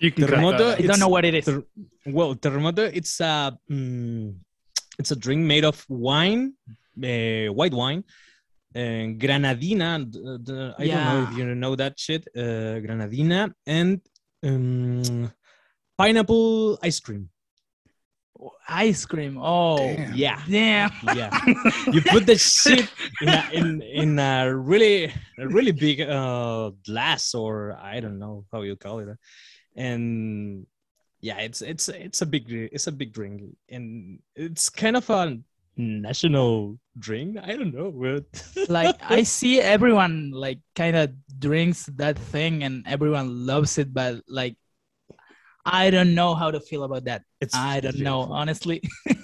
You can Terremoto. I don't know what it is. ter- well, terremoto. It's a mm, it's a drink made of wine, uh, white wine, and granadina. d- d- I don't know if you know that shit. Uh, granadina and um, pineapple ice cream. Ice cream. Oh, Damn. Yeah, damn. yeah. you put the shit in a, in in a really a really big uh glass or I don't know how you call it, and yeah, it's it's it's a big it's a big drink and it's kind of a national drink. I don't know, like I see everyone like kind of drinks that thing and everyone loves it, but like I don't know how to feel about that. it's I don't know, honestly.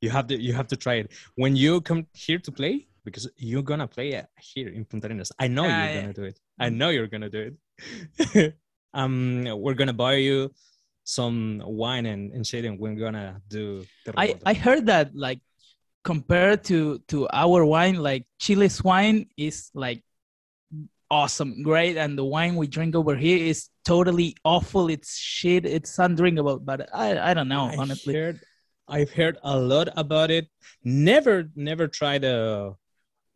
You have to you have to try it when you come here to play because you're gonna play it here in Punta Arenas. I know Yeah, you're gonna do it. I mm. know you're gonna do it. um, we're gonna buy you some wine and, and shit, and we're gonna do. I. I heard that like compared to to our wine, like Chile's wine is like awesome, great, and the wine we drink over here is totally awful. It's shit. It's undrinkable. But I I don't know I honestly. heard, I've heard a lot about it. Never, never tried a,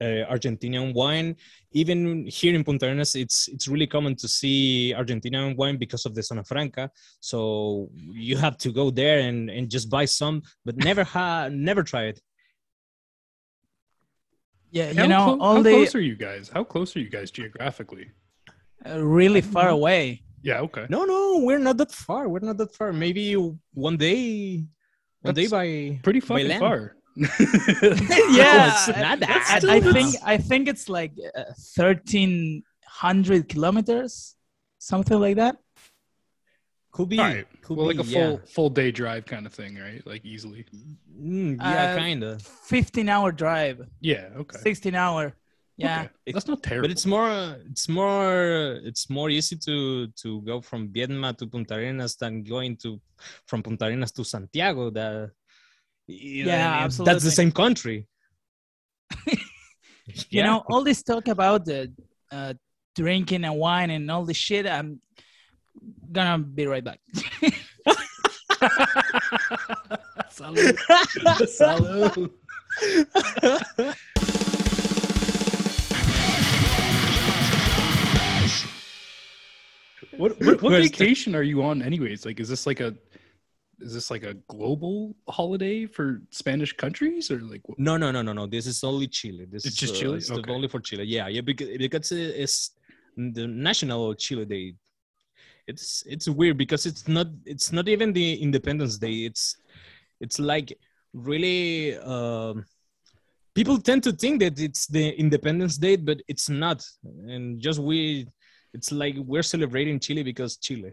a Argentinian wine. Even here in Punta Arenas, it's it's really common to see Argentinian wine because of the Zona Franca. So you have to go there and, and just buy some, but never ha never try it. Yeah, How you know clo- all how the close are you guys? How close are you guys geographically? uh, really far away. Yeah, okay. No, no, we're not that far. We're not that far. Maybe one day, one day by Pretty by fucking land. far. yeah, it's not that. I, I think I think it's like uh, thirteen hundred kilometers, something like that. could be. All right. Could well, like a full yeah. full day drive kind of thing, right? Like easily. Mm, yeah, Uh, kinda. Fifteen hour drive, Yeah. Okay. sixteen hour. Yeah, Okay. That's not terrible. But it's more, it's more, it's more easy to to go from Viedma to Punta Arenas than going to from Punta Arenas to Santiago. That you know, Yeah, and That's absolutely. the same country. you know all this talk about the uh, drinking and wine and all this shit. I'm gonna be right back. Salud. Salud. What what, what vacation are you on anyways? Like is this like a is this like a global holiday for Spanish countries or like what- No, no, no, no, no. This is only Chile. This It's is just uh, Chile? It's Okay. only for Chile. Yeah, yeah, because because it's the national Chile Day. It's it's weird because it's not it's not even the Independence Day. It's it's like really um, people tend to think that it's the Independence Day, but it's not. And just we, it's like we're celebrating Chile because Chile.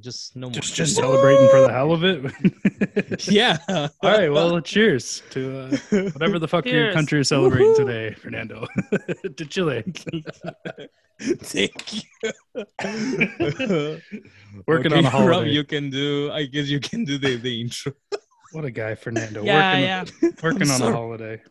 Just no more. just just celebrating for the hell of it? yeah. All right, well, cheers to uh, whatever the fuck your country is celebrating Woohoo. today, Fernando. to Chile. Thank you. Working Okay, on a Rob, holiday. you can do. I guess you can do the, the intro. What a guy, Fernando. yeah, working yeah. working I'm on a holiday.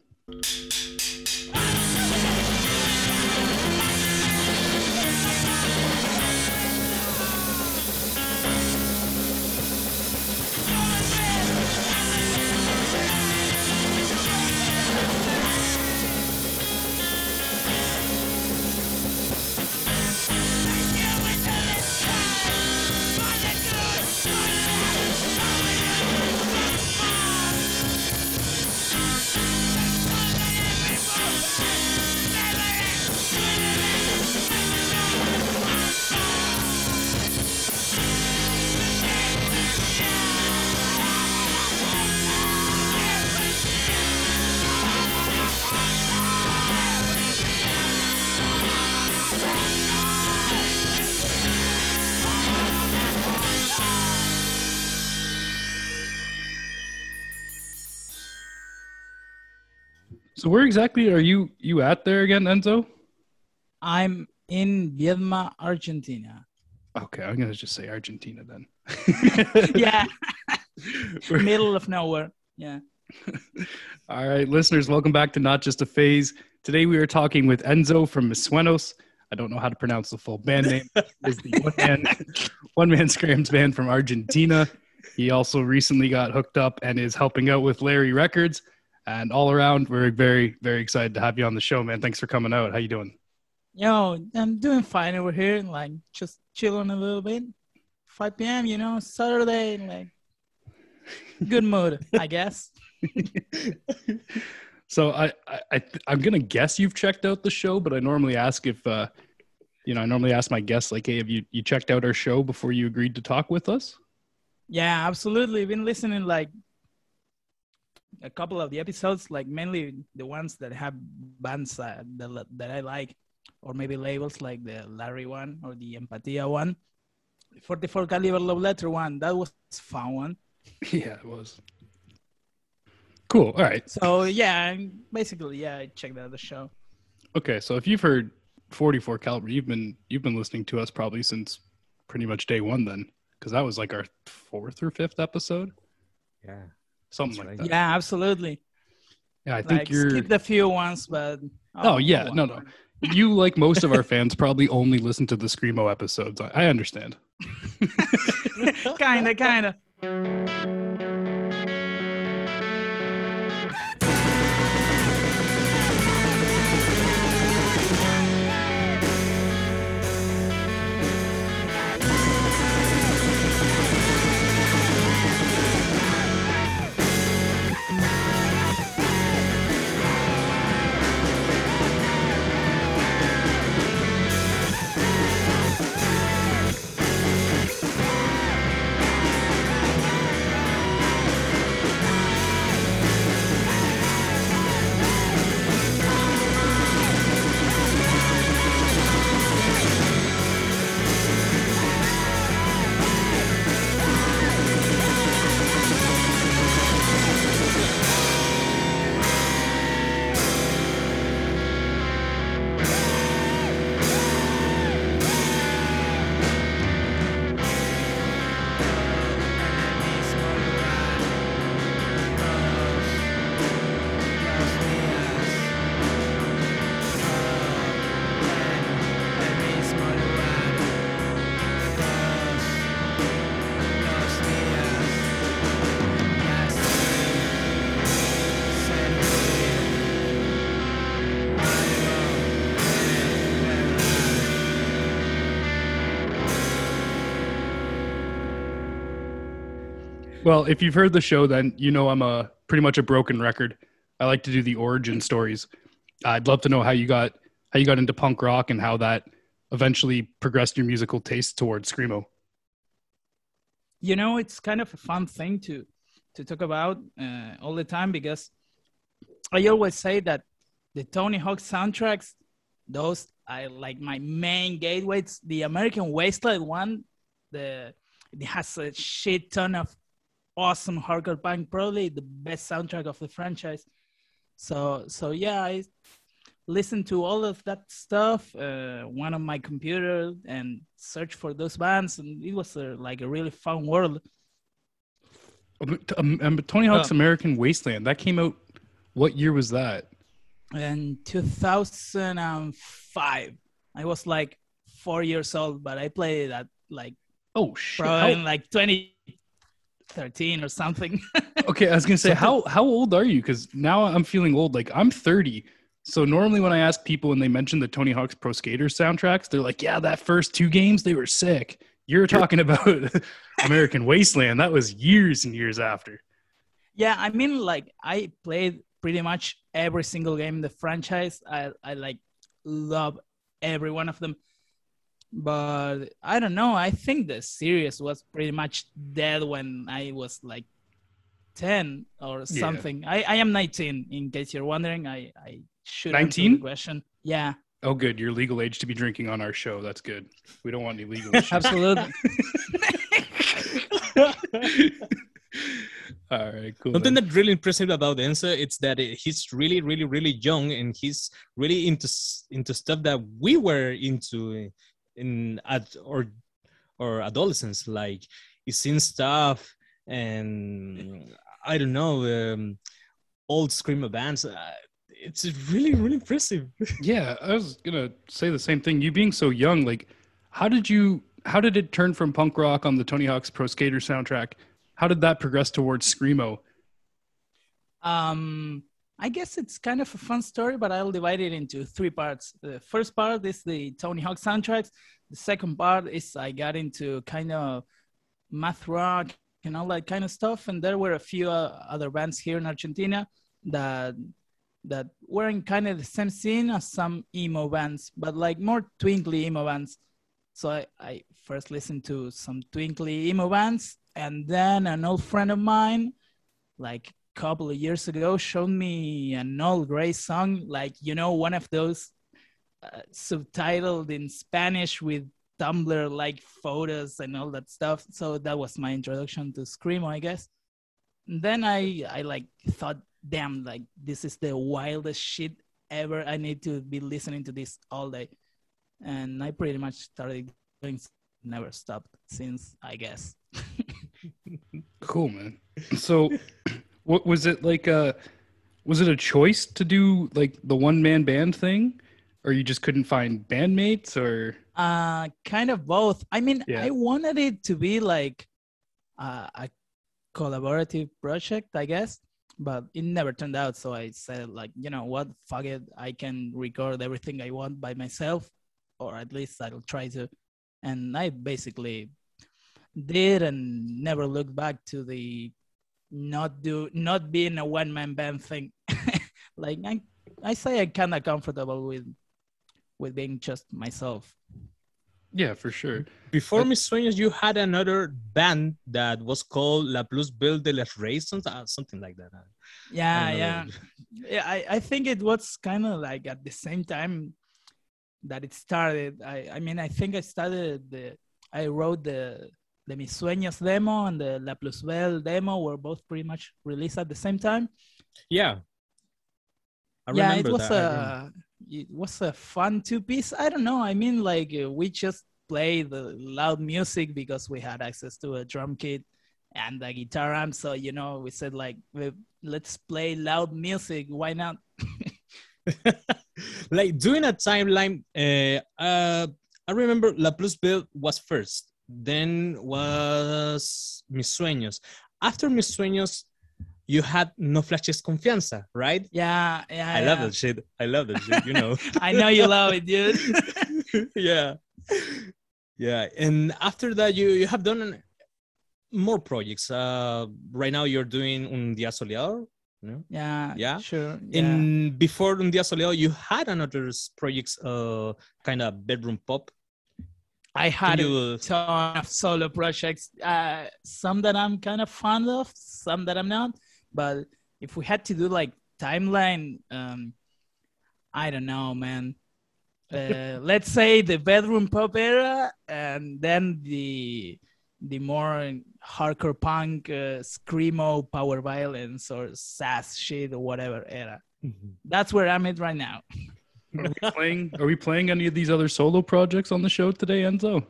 So where exactly are you you at there again, Enzo? I'm in Viedma, Argentina. Okay, I'm gonna just say Argentina then. Yeah, middle of nowhere. Yeah. All right, listeners, welcome back to Not Just a Phase. Today we are talking with Enzo from Mis Sueños. I don't know how to pronounce the full band name. is the one man one man screams band from Argentina. He also recently got hooked up and is helping out with Larry Records. And all around, we're very, very excited to have you on the show, man. Thanks for coming out. How you doing? Yo, I'm doing fine over here, like just chilling a little bit. 5 p.m., you know, Saturday, and like good mood, I guess. so I, I, I I'm gonna guess you've checked out the show, but I normally ask if, uh, you know, I normally ask my guests like, hey, have you you checked out our show before you agreed to talk with us? Yeah, absolutely. Been listening like a couple of the episodes, like mainly the ones that have bands uh, that, that I like, or maybe labels like the Larry one or the Empatia one. 44 caliber love letter one, that was fun one. Yeah, it was. Cool. All right. So yeah, basically, yeah, I checked out the show. Okay, so if you've heard 44 caliber, you've been you've been listening to us probably since pretty much day one then, because that was like our fourth or fifth episode. Yeah. Something like right. that. Yeah, absolutely. Yeah, I think like, you're. skip the few ones, but Oh, yeah, no, no. you like most of our fans probably only listen to the screamo episodes. I, I understand. kinda, kinda. Well, if you've heard the show, then you know I'm a pretty much a broken record. I like to do the origin stories. I'd love to know how you got how you got into punk rock and how that eventually progressed your musical taste towards screamo. you know it's kind of a fun thing to to talk about uh, all the time because i always say that the tony hawk soundtracks those are like my main gateways the american wasteland one the it has a shit ton of awesome hardcore punk, probably the best soundtrack of the franchise. So so yeah, I listened to all of that stuff uh, one on my computer and search for those bands, and it was a, like a really fun world. Um, um, um, Tony Hawk's oh. American Wasteland that came out. What year was that? In 2005. I was like four years old, but I played it at like oh shit. probably How- like 20 13 or something. okay, I was gonna say how how old are you? Because now I'm feeling old. Like I'm 30. So normally when I ask people and they mention the Tony Hawk's Pro Skater soundtracks, they're like, "Yeah, that first two games they were sick." You're talking about American Wasteland. That was years and years after. Yeah, I mean, like I played pretty much every single game in the franchise. I I like love every one of them but I don't know. I think the series was pretty much dead when I was like ten or Yeah. something. I I am nineteen. In case you're wondering, I I should 19? question. Yeah, Oh, good. You're legal age to be drinking on our show. That's good. We don't want any legal shit. absolutely. All right, cool. Something man. that's really impressive about Enzo it's that he's really, really, really young, and he's really into into stuff that we were into in at or or adolescence. Like he's seen stuff, and I don't know, um, old screamer bands. Uh, it's really really impressive. Yeah, I was gonna say the same thing. You being so young, like, how did you? How did it turn from punk rock on the Tony Hawk's Pro Skater soundtrack? How did that progress towards screamo? Um, I guess it's kind of a fun story, but I'll divide it into three parts. The first part is the Tony Hawk soundtracks. The second part is I got into kind of math rock and all that kind of stuff, and there were a few uh, other bands here in Argentina that that were in kind of the same scene as some emo bands, but like more twinkly emo bands. So I, I first listened to some twinkly emo bands, and then an old friend of mine, like couple of years ago, showed me an old Grey song, like you know, one of those uh, subtitled in Spanish with Tumblr like photos and all that stuff. So that was my introduction to screamo, I guess. And then I I like thought damn, like this is the wildest shit ever. I need to be listening to this all day. And I pretty much started doing never stopped since, I guess. cool, man. So, what was it like? A was it a choice to do like the one man band thing, or you just couldn't find bandmates, or? Uh, kind of both. I mean, Yeah. I wanted it to be like uh, a collaborative project, I guess, but it never turned out. So I said, like, you know what, fuck it, I can record everything I want by myself, or at least I'll try to. And I basically did and never looked back to the not do not being a one man band thing. like I, I say I'm kind of comfortable with with being just myself. Yeah, for sure. Before But- Mis Sueños, you had another band that was called La Plus Belle de las Raisins, uh, something like that. Yeah, I yeah, yeah. I, I think it was kind of like at the same time that it started. I, I mean, I think I started the, I wrote the the Mis Sueños demo and the La Plus Belle demo were both pretty much released at the same time. Yeah. I yeah, it was that. A it was a fun two piece. I don't know. I mean, like uh, we just played the loud music because we had access to a drum kit and a guitar amp. So you know, we said like, let's play loud music. Why not? like doing a timeline uh, uh i remember la plus belle was first then was mis sueños after mis sueños you had no flashes confianza right Yeah, yeah. i love that shit i love that shit you know I know you love it, dude. yeah yeah and after that you you have done more projects uh right now you're doing un día soleado no? Yeah, Yeah? sure. Yeah. in before un día soleado you had another projects uh kind of bedroom pop I had a ton of solo projects. Uh, some that I'm kind of fond of, some that I'm not. But if we had to do like timeline, um, I don't know, man. Uh, let's say the bedroom pop era, and then the the more hardcore punk, uh, screamo, power violence, or sass shit or whatever era. That's where I'm at right now. Are we playing? Are we playing any of these other solo projects on the show today, Enzo?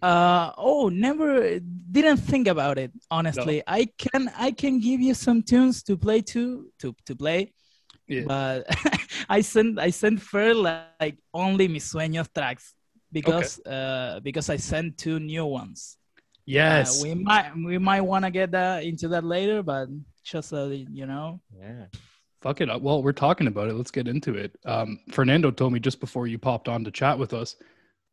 Uh oh, never didn't think about it honestly. I can I can give you some tunes to play to to to play, Yeah. but I sent I sent for like only mis sueños tracks because uh because I sent two new ones. Yes. Uh, we might we might want to get that into that later, but just so that you know. yeah Fuck it up. Well, we're talking about it. Let's get into it. Um, Fernando told me just before you popped on to chat with us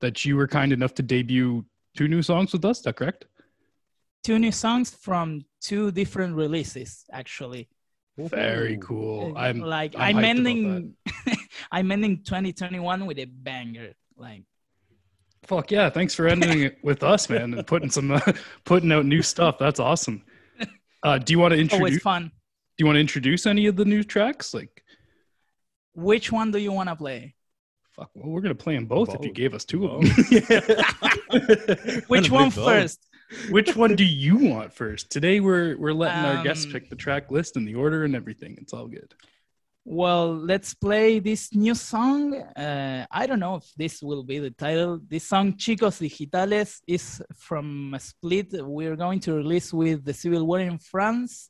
that you were kind enough to debut two new songs with us. Is that correct? Two new songs from two different releases actually. Very cool. Uh, I'm like I'm I'm, ending I'm ending 2021 with a banger. Like fuck yeah. Thanks for ending it with us, man, and putting some uh, putting out new stuff. That's awesome. Uh, do you want to introduce? always fun. Do you want to introduce any of the new tracks? Like, Which one do you want to play? fuck. Well, we're gonna play them both, if you gave us two of them. Which Wanna one play both. first? Which one do you want first? Today we're we're letting our guests Um, pick the track list and the order and everything. It's all good. Well, let's play this new song. Uh, I don't know if this will be the title. This song, Chicos Digitales, is from a split we're going to release with the Civil War in France.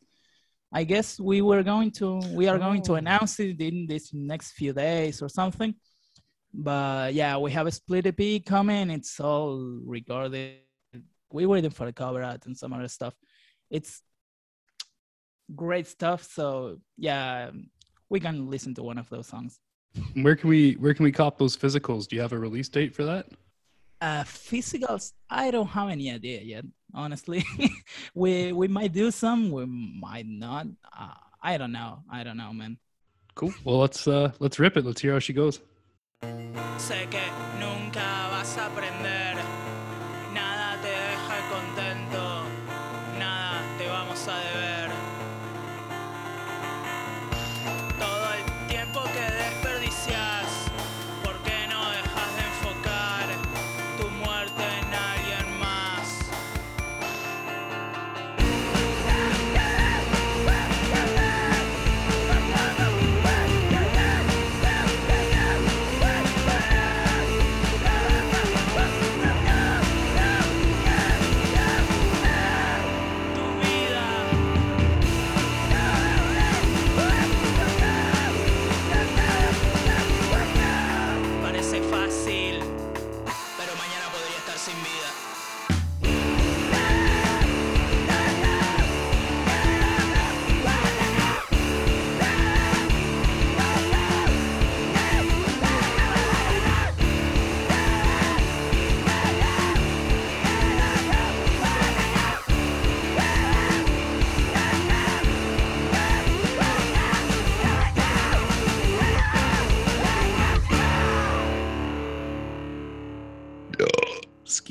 I guess we were going to we are going to Oh. announce it in this next few days or something. But yeah, we have a split EP coming. It's all recorded. We're waiting for the cover art and some other stuff. It's great stuff. So yeah, we can listen to one of those songs. Where can we where can we cop those physicals? Do you have a release date for that? Uh, physicals, I don't have any idea yet. Honestly, we we might do some, we might not. Uh, I don't know. I don't know, man. Cool. Well, let's uh let's rip it. Let's hear how she goes.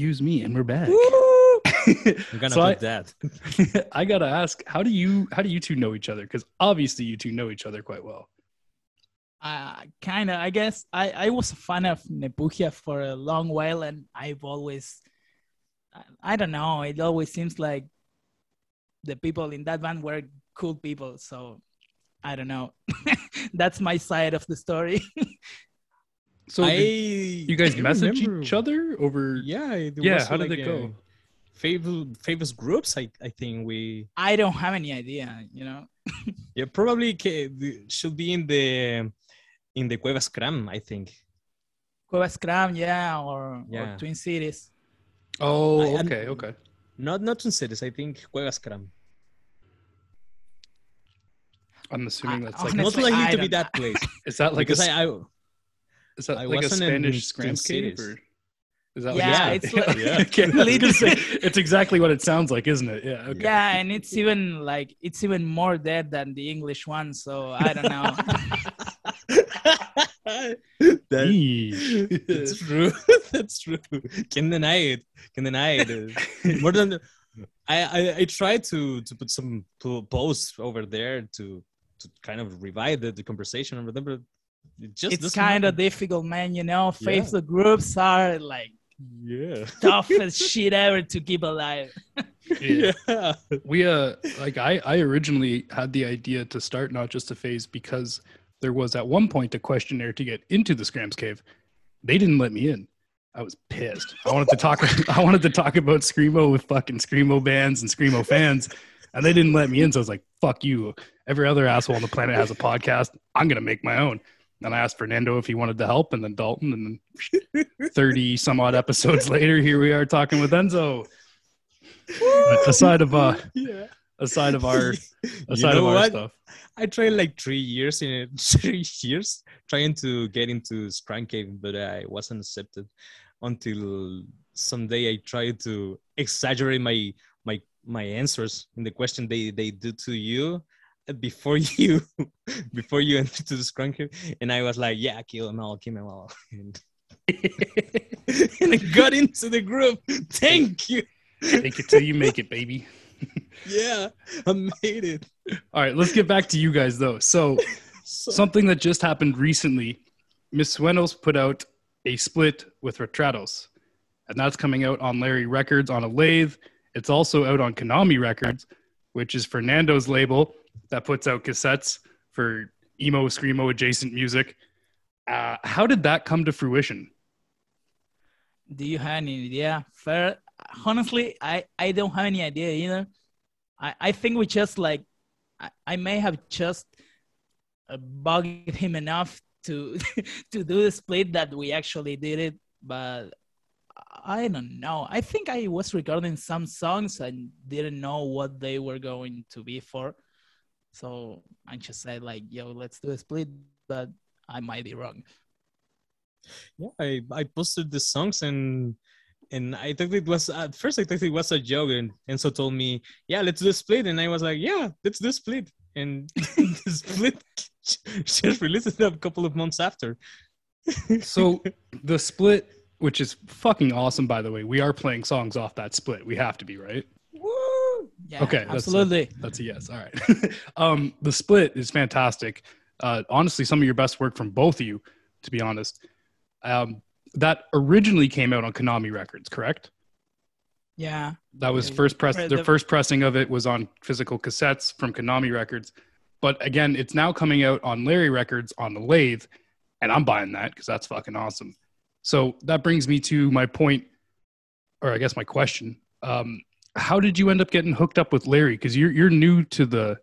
Excuse me, and we're back. I'm gonna So I- that. I gotta ask, how do you how do you two know each other? Because obviously you two know each other quite well. uh, kind of i guess I, I was a fan of nebuchia for a long while and i've always I- i don't know it always seems like the people in that band were cool people so i don't know that's my side of the story So I did you guys message remember- each other over? Yeah. It Yeah, was how did like it go? a Famous, famous groups. I, I think we i don't have any idea you know yeah probably should be in the in the Cueva Scrum. I think. Cueva Scrum, yeah or, Yeah. or twin cities Oh, I- okay, okay. Not not in cities. I think Cueva Scrum. I'm assuming I- that's like honestly, Most likely to be that place. is that like a, because s- I, I is that I like a Spanish Twin scramscape or is that Yeah, like it's like- yeah, okay, I was gonna say, it's exactly what it sounds like, isn't it? Yeah. Okay. yeah and it's even like it's even more dead than the english one so i don't know that, that's true. that's true. Can deny it. Can deny it. More than I, I, I tried to to put some posts over there to to kind of revive the, the conversation over there, but it just it's kind of difficult, man. You know, Yeah. Facebook groups are like yeah. toughest shit ever to keep alive. Yeah. yeah. we uh like I I originally had the idea to start not just a phase because there was at one point a questionnaire to get into the Skramz Cave. They didn't let me in. I was pissed. I wanted to talk. I wanted to talk about screamo with fucking screamo bands and screamo fans, and they didn't let me in. So I was like, "Fuck you!" Every other asshole on the planet has a podcast. I'm gonna make my own. And I asked Fernando if he wanted to help, and then Dalton, and then thirty some odd episodes later, here we are talking with Enzo. aside of uh, yeah. aside of our You aside know of our what? stuff. I tried like three years in it, three years trying to get into Scrum Cave, but I wasn't accepted until someday I tried to exaggerate my my my answers in the question they they do to you before you before you enter to the Scrum and I was like, yeah, kill him all, kill him all, and, and I got into the group. Thank you. Make it till you make it, baby. Yeah, I made it. All right, let's get back to you guys though. So So, something that just happened recently, Mis Sueños put out a split with Retratos, and that's coming out on Larry Records on a lathe. It's also out on Konami Records, which is Fernando's label that puts out cassettes for emo, screamo adjacent music. Uh, how did that come to fruition? Do you have any idea? Fair. Honestly, I I don't have any idea either. I I think we just like I, I may have just uh, bugged him enough to to do the split that we actually did it, but I don't know. I think I was recording some songs and didn't know what they were going to be for. So I just said like, "Yo, let's do a split," but I might be wrong. Yeah, I, I posted the songs and and I thought it was at first I thought it was a joke and and so told me, yeah, let's do a split, and I was like, yeah, let's do a split, and the split just released it a couple of months after. So the split, which is fucking awesome, by the way, we are playing songs off that split. We have to be right. Yeah, Okay, that's a- absolutely. That's a yes. All right. um, the split is fantastic. Uh, honestly, some of your best work from both of you, to be honest. Um, that originally came out on Konami Records, correct? yeah, That was Yeah, first press. Their the- first pressing of it was on physical cassettes from Konami Records, but again, it's now coming out on Larry Records on the lathe, and I'm buying that because that's fucking awesome. So that brings me to my point, or I guess my question: um, How did you end up getting hooked up with Larry? Because you're you're new to the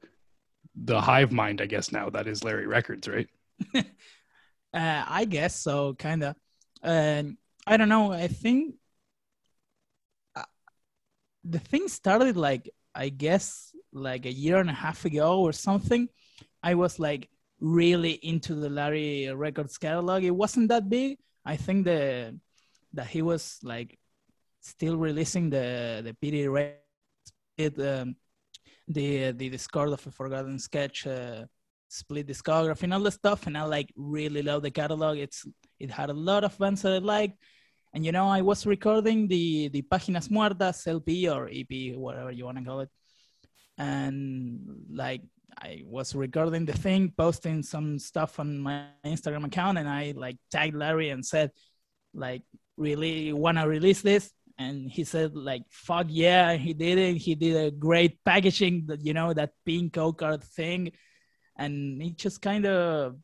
the hive mind, I guess now that is Larry Records, right? uh, I guess so, kind of. And I don't know. I think uh, the thing started like I guess like a year and a half ago or something. I was like really into the Larry Records catalog. It wasn't that big. I think the that he was like still releasing the the PD Records, it, um, the the Discord of a Forgotten Sketch. Uh, split discography and all the stuff and i like really love the catalog. It's it had a lot of bands that i liked. And you know i was recording the the páginas muertas lp or ep whatever you want to call it. And like i was recording the thing posting some stuff on my instagram account and i like tagged larry and said like really want to release this and he said like fuck yeah he did it he did a great packaging you know that pink card thing and it just kind of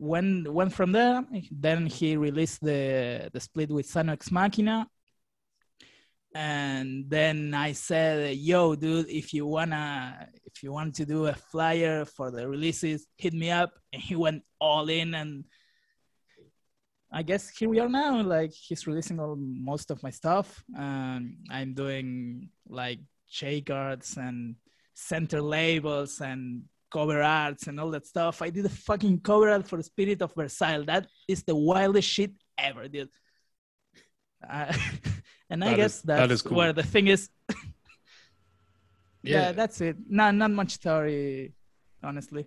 went went from there. Then he released the the split with Sano Ex Machina, and then I said, "Yo, dude, if you wanna if you want to do a flyer for the releases, hit me up." And he went all in, and I guess here we are now. Like he's releasing all most of my stuff, and I'm doing like J cards and center labels and cover arts and all that stuff. I did a fucking cover art for Spirit of Versailles. That is the wildest shit ever, dude. Uh, and I That guess is- that that's cool. where the thing is. yeah. that's it. Not not much story, honestly.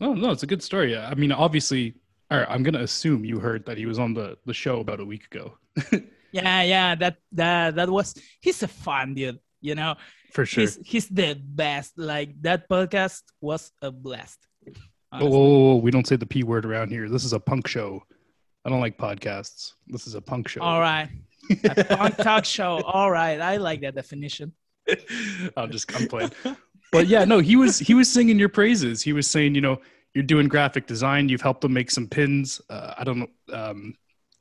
No, no, it's a good story. I mean, obviously, all right, I'm gonna assume you heard that he was on the the show about a week ago, Yeah, yeah. That that that was. He's a fun dude. You know, for sure. he's he's the best. Like that podcast was a blast. Whoa, whoa, whoa, we don't say the p word around here. This is a punk show. I don't like podcasts. This is a punk show. All right. A punk talk show. All right. I like that definition. I'll just I'm. But yeah, no, he was he was singing your praises. He was saying, you know, you're doing graphic design. You've helped them make some pins. Uh, I don't know, um,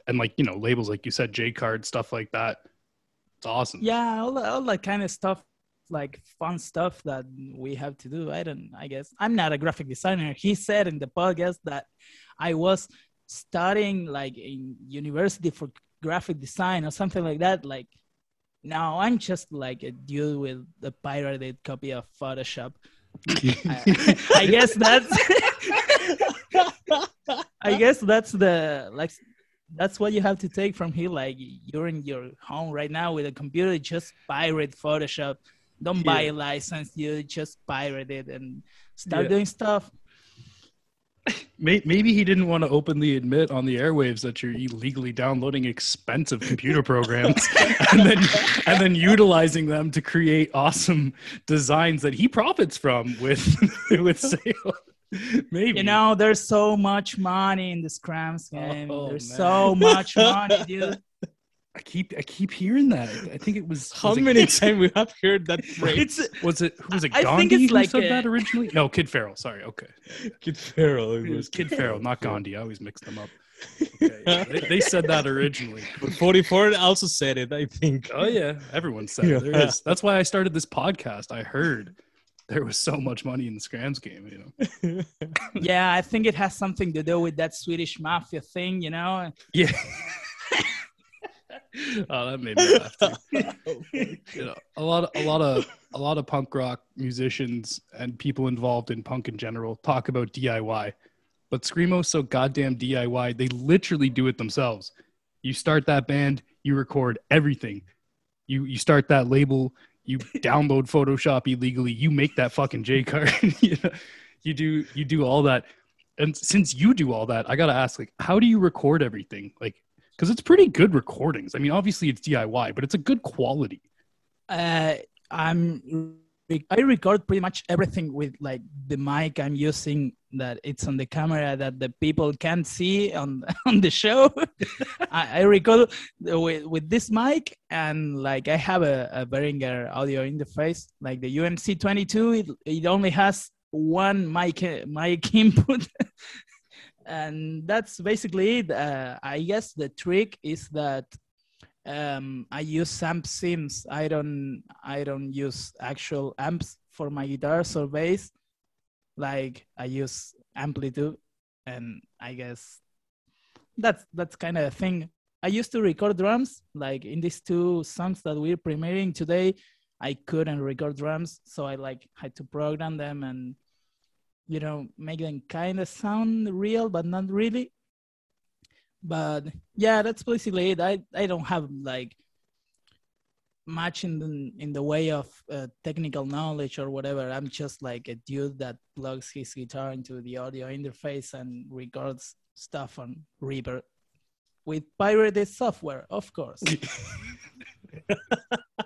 and like you know, labels like you said, J card stuff like that. It's awesome. Yeah, all, that- all that kind of stuff, like fun stuff that we have to do. I don't, I guess. I'm not a graphic designer. He said in the podcast that I was studying like in university for graphic design or something like that. Like, now I'm just like a dude with a pirated copy of Photoshop. I, I guess that's I guess that's the like that's what you have to take from here. Like you're in your home right now with a computer, just pirate Photoshop. Don't buy Yeah. a license, you just pirate it and start Yeah. doing stuff. Maybe he didn't want to openly admit on the airwaves that you're illegally downloading expensive computer programs and then and then utilizing them to create awesome designs that he profits from with with sale. Maybe You know, there's so much money in the crams game. Oh, there's man. so much money, dude. I keep I keep hearing that. I think it was How was it- many times we have heard that phrase? It's was it who was it I think Gandhi it's who like said a- that originally? No, Kid Farrell. Sorry, okay. Kid Farrell. It was Kid Farrell, not Gandhi. I always mix them up. Okay, yeah, they, they said that originally. But 44 also said it, I think. Oh yeah, everyone said it. there Yeah. is. That's why I started this podcast. I heard. There was so much money in the Skramz game, you know. yeah, I think it has something to do with that Swedish mafia thing, you know. Yeah. oh, that made me laugh. too. Oh, you know, a lot, of, a lot of, a lot of punk rock musicians and people involved in punk in general talk about DIY, but screamo's so goddamn DIY. They literally do it themselves. You start that band, you record everything. You you start that label, you download Photoshop illegally, you make that fucking J card. you, know, you do you do all that. And since you do all that, I gotta ask, like, how do you record everything? Like, because it's pretty good recordings. I mean, obviously it's DIY, but it's a good quality. Uh, I'm I record pretty much everything with like the mic I'm using that it's on the camera that the people can't see on on the show. I, I, record with with this mic and like I have a, a Behringer audio interface like the UMC 22. It, it only has one mic mic input. and that's basically it. Uh, I guess the trick is that um, I use amp sims. I don't I don't use actual amps for my guitars or bass. Like I use AmpliTube, and I guess that's that's kind of a thing. I used to record drums, like in these two songs that we're premiering today. I couldn't record drums, so I like had to program them and you know make them kind of sound real, but not really but yeah that's basically it. I i don't have like much in the in the way of uh, technical knowledge or whatever. I'm just like a dude that plugs his guitar into the audio interface and records stuff on reverb with pirated software of course.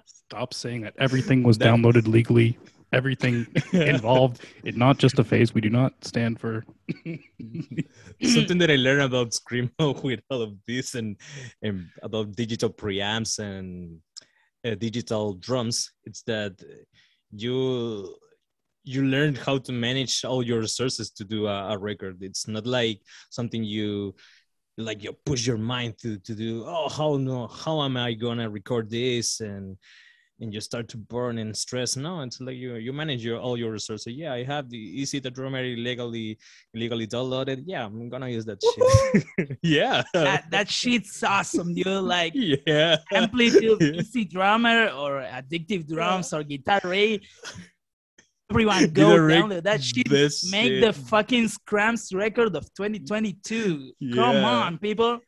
Stop saying that. Everything was downloaded legally everything involved in not just a phase. We do not stand for something that I learned about Screamo with all of this and, and about digital preamps and uh, digital drums. It's that you you learn how to manage all your resources to do a, a record. It's not like something you like you push your mind to to do. Oh, how no, how am I gonna record this and and you start to burn and stress. No, it's like you you manage your all your resources. Yeah, I have the Easy the drummer illegally illegally downloaded. Yeah, I'm gonna use that shit. yeah, that, that shit's awesome, dude. Like yeah, AmpliTube yeah. EZdrummer or addictive drums yeah. or Guitar Rig. Everyone go download that shit. Make shit. the fucking Skramz record of 2022. Yeah. Come on, people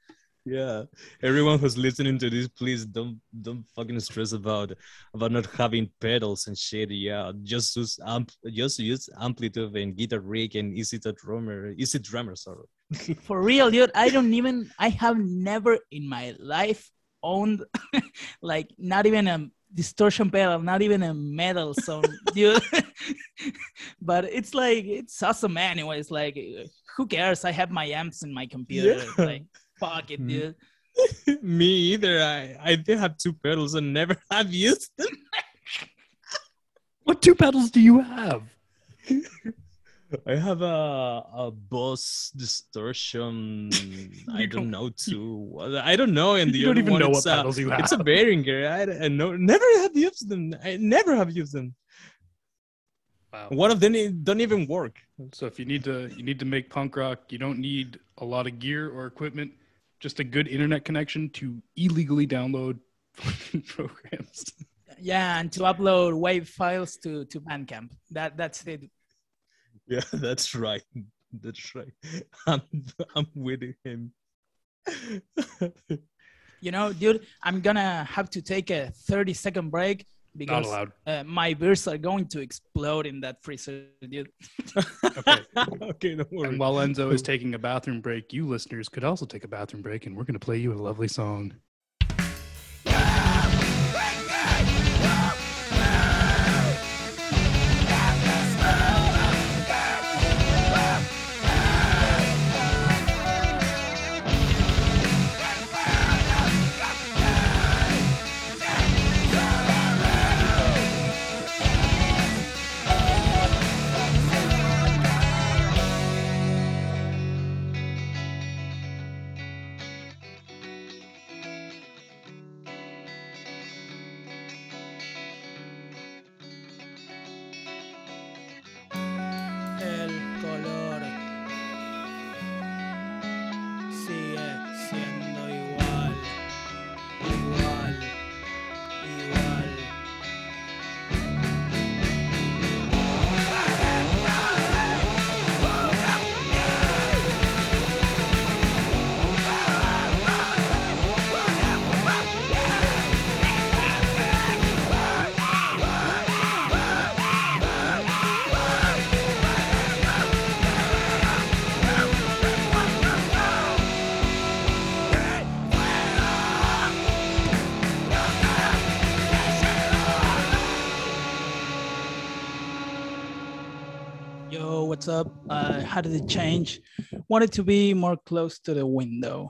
yeah. Everyone who's listening to this please don't don't fucking stress about about not having pedals and shit. Yeah. Just use amp just use AmpliTube and guitar rig and easy to drummer EZdrummer sorry. For real dude. I don't even i have never in my life owned like not even a distortion pedal not even a metal song dude. But it's like it's awesome anyways. Like who cares? I have my amps in my computer yeah. like fuck it, hmm. dude. Me either. I I did have two pedals and never have used them. what two pedals do you have? I have a a Boss distortion. I don't, don't know too. I don't know. And the you don't even one, know what pedals you have. It's a Behringer. I, I know. Never have used them. I never have used them. Wow. One of them don't even work. So if you need to, you need to make punk rock. You don't need a lot of gear or equipment just a good internet connection to illegally download programs. Yeah, and to upload WAV files to to Bandcamp. That that's it. Yeah, that's right. That's right. I'm I'm with him. you know, dude, I'm gonna have to take a 30 second break because uh, my beers are going to explode in that freezer, dude. okay. okay, no worries. And while Enzo is taking a bathroom break, you listeners could also take a bathroom break, and we're going to play you a lovely song. Up. Uh, how did it change? Wanted to be more close to the window.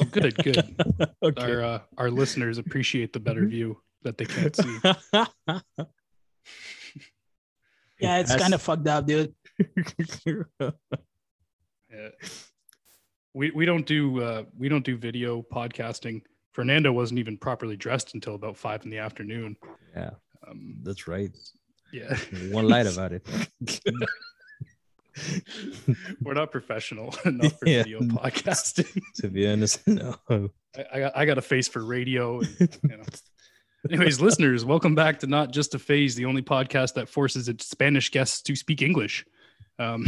Oh, good, good. okay. Our uh, our listeners appreciate the better view that they can't see. Yeah, it's kind of fucked up, dude. Yeah. We we don't do uh, we don't do video podcasting. Fernando wasn't even properly dressed until about five in the afternoon. yeah, Um, that's right. yeah, One light about it. We're not professional enough for Yeah. video podcasting. to be honest, no. I, I got I got a face for radio. And, you know. Anyways, listeners, welcome back to Not Just a Phase, the only podcast that forces its Spanish guests to speak English. Um,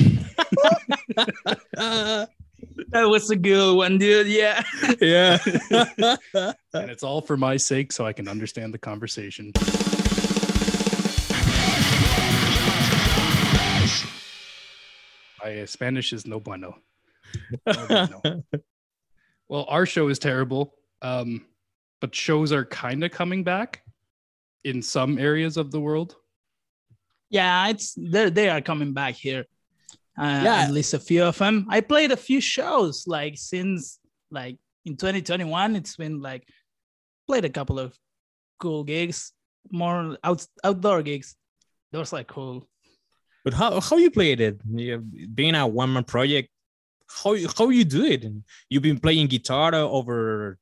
That was a good one, dude. Yeah. yeah. and it's all for my sake so I can understand the conversation. My Spanish is no bueno. No bueno. Well, our show is terrible, um, but shows are kind of coming back in some areas of the world. Yeah, it's they they are coming back here. Uh, Yeah. at least a few of them. I played a few shows like since like in 2021. It's been like played a couple of cool gigs, more out outdoor gigs. Those like cool. But how how you played it? You, being a one man project, how you- how you do it? You've been playing guitar over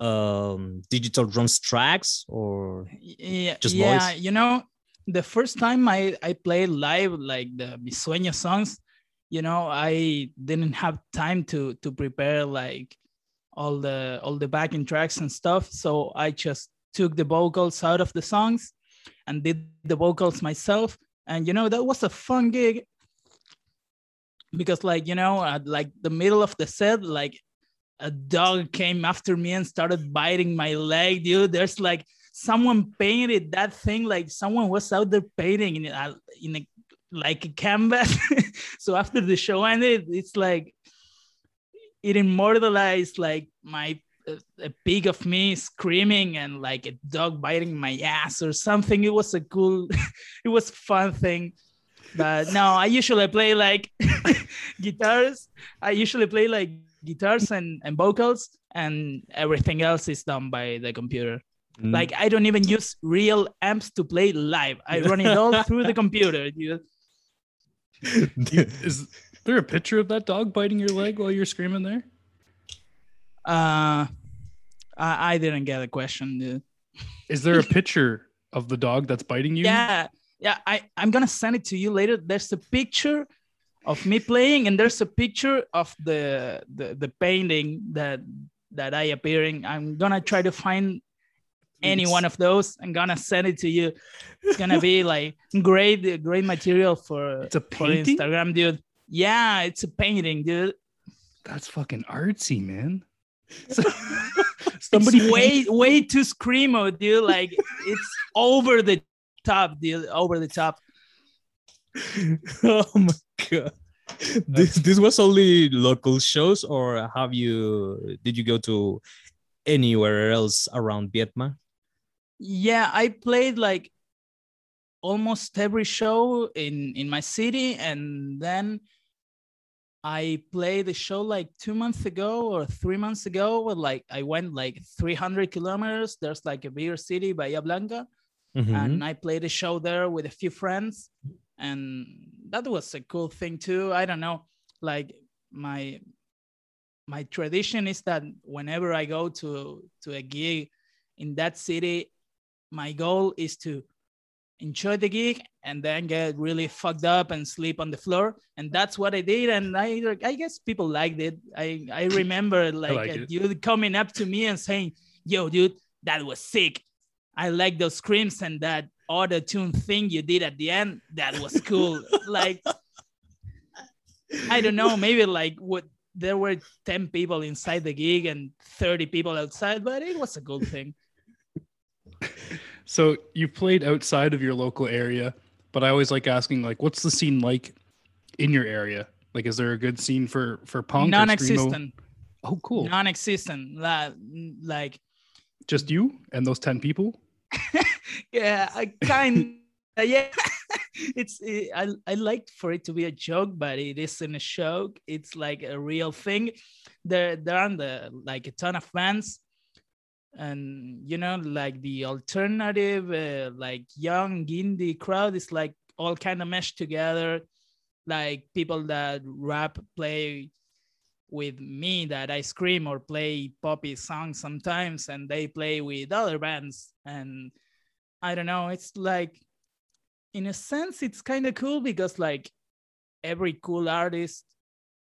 um digital drums tracks or Yeah, Just yeah. voice? You know, the first time I I played live like the Mis Sueños songs, you know, I didn't have time to to prepare like all the all the backing tracks and stuff. So I just took the vocals out of the songs and did the vocals myself. And you know, that was a fun gig because like you know at like the middle of the set like a dog came after me and started biting my leg dude. There's like someone painted that thing like someone was out there painting in a, in a like a canvas. So after the show ended it's like it immortalized like my a, a pig of me screaming and like a dog biting my ass or something it was a cool it was fun thing but no i usually play like guitars i usually play like guitars and, and vocals and everything else is done by the computer Mm. like i don't even use real amps to play live i run it all through the computer dude. Is there a picture of that dog biting your leg while you're screaming there? Uh I, I didn't get a question dude. Is there a picture of the dog that's biting you? yeah yeah i i'm gonna send it to you later there's a picture of me playing and there's a picture of the the, the painting that that i appearing i'm gonna try to find any one of those i'm gonna send it to you it's gonna be like great great material for It's a for painting? instagram dude yeah it's a painting dude That's fucking artsy, man. somebody way way too screamo dude like it's over the top dude over the top oh my god. This this was only local shows or have you did you go to anywhere else around Vietnam? yeah i played like almost every show in in my city and then i played a show like two months ago or three months ago where like i went like 300 kilometers. There's like a bigger city bahia blanca. Mhm. and i played a show there with a few friends. And that was a cool thing too. I don't know like my my tradition is that whenever i go to to a gig in that city my goal is to enjoy the gig and then get really fucked up and sleep on the floor. And that's what i did. And i i guess people liked it. I i remember like, like a dude coming up to me and saying yo dude that was sick. I like those screams and that auto tune thing you did at the end. That was cool. Like i don't know maybe like what there were 10 people inside the gig and 30 people outside but it was a cool thing So you've played outside of your local area, but I always like asking, like, what's the scene like in your area? Like, is there a good scene for for punk? non-existent Oh, cool. non-existent like Just you and those ten people. yeah i kind uh, yeah it's it, I I like for it to be a joke, but it isn't a joke. It's like a real thing. There there are the uh, like a ton of fans, and you know like the alternative uh, like young indie crowd is like all kind of meshed together. Like people that rap play with me that I scream or play poppy songs sometimes, and they play with other bands. And I don't know, it's like, in a sense, it's kind of cool because like every cool artist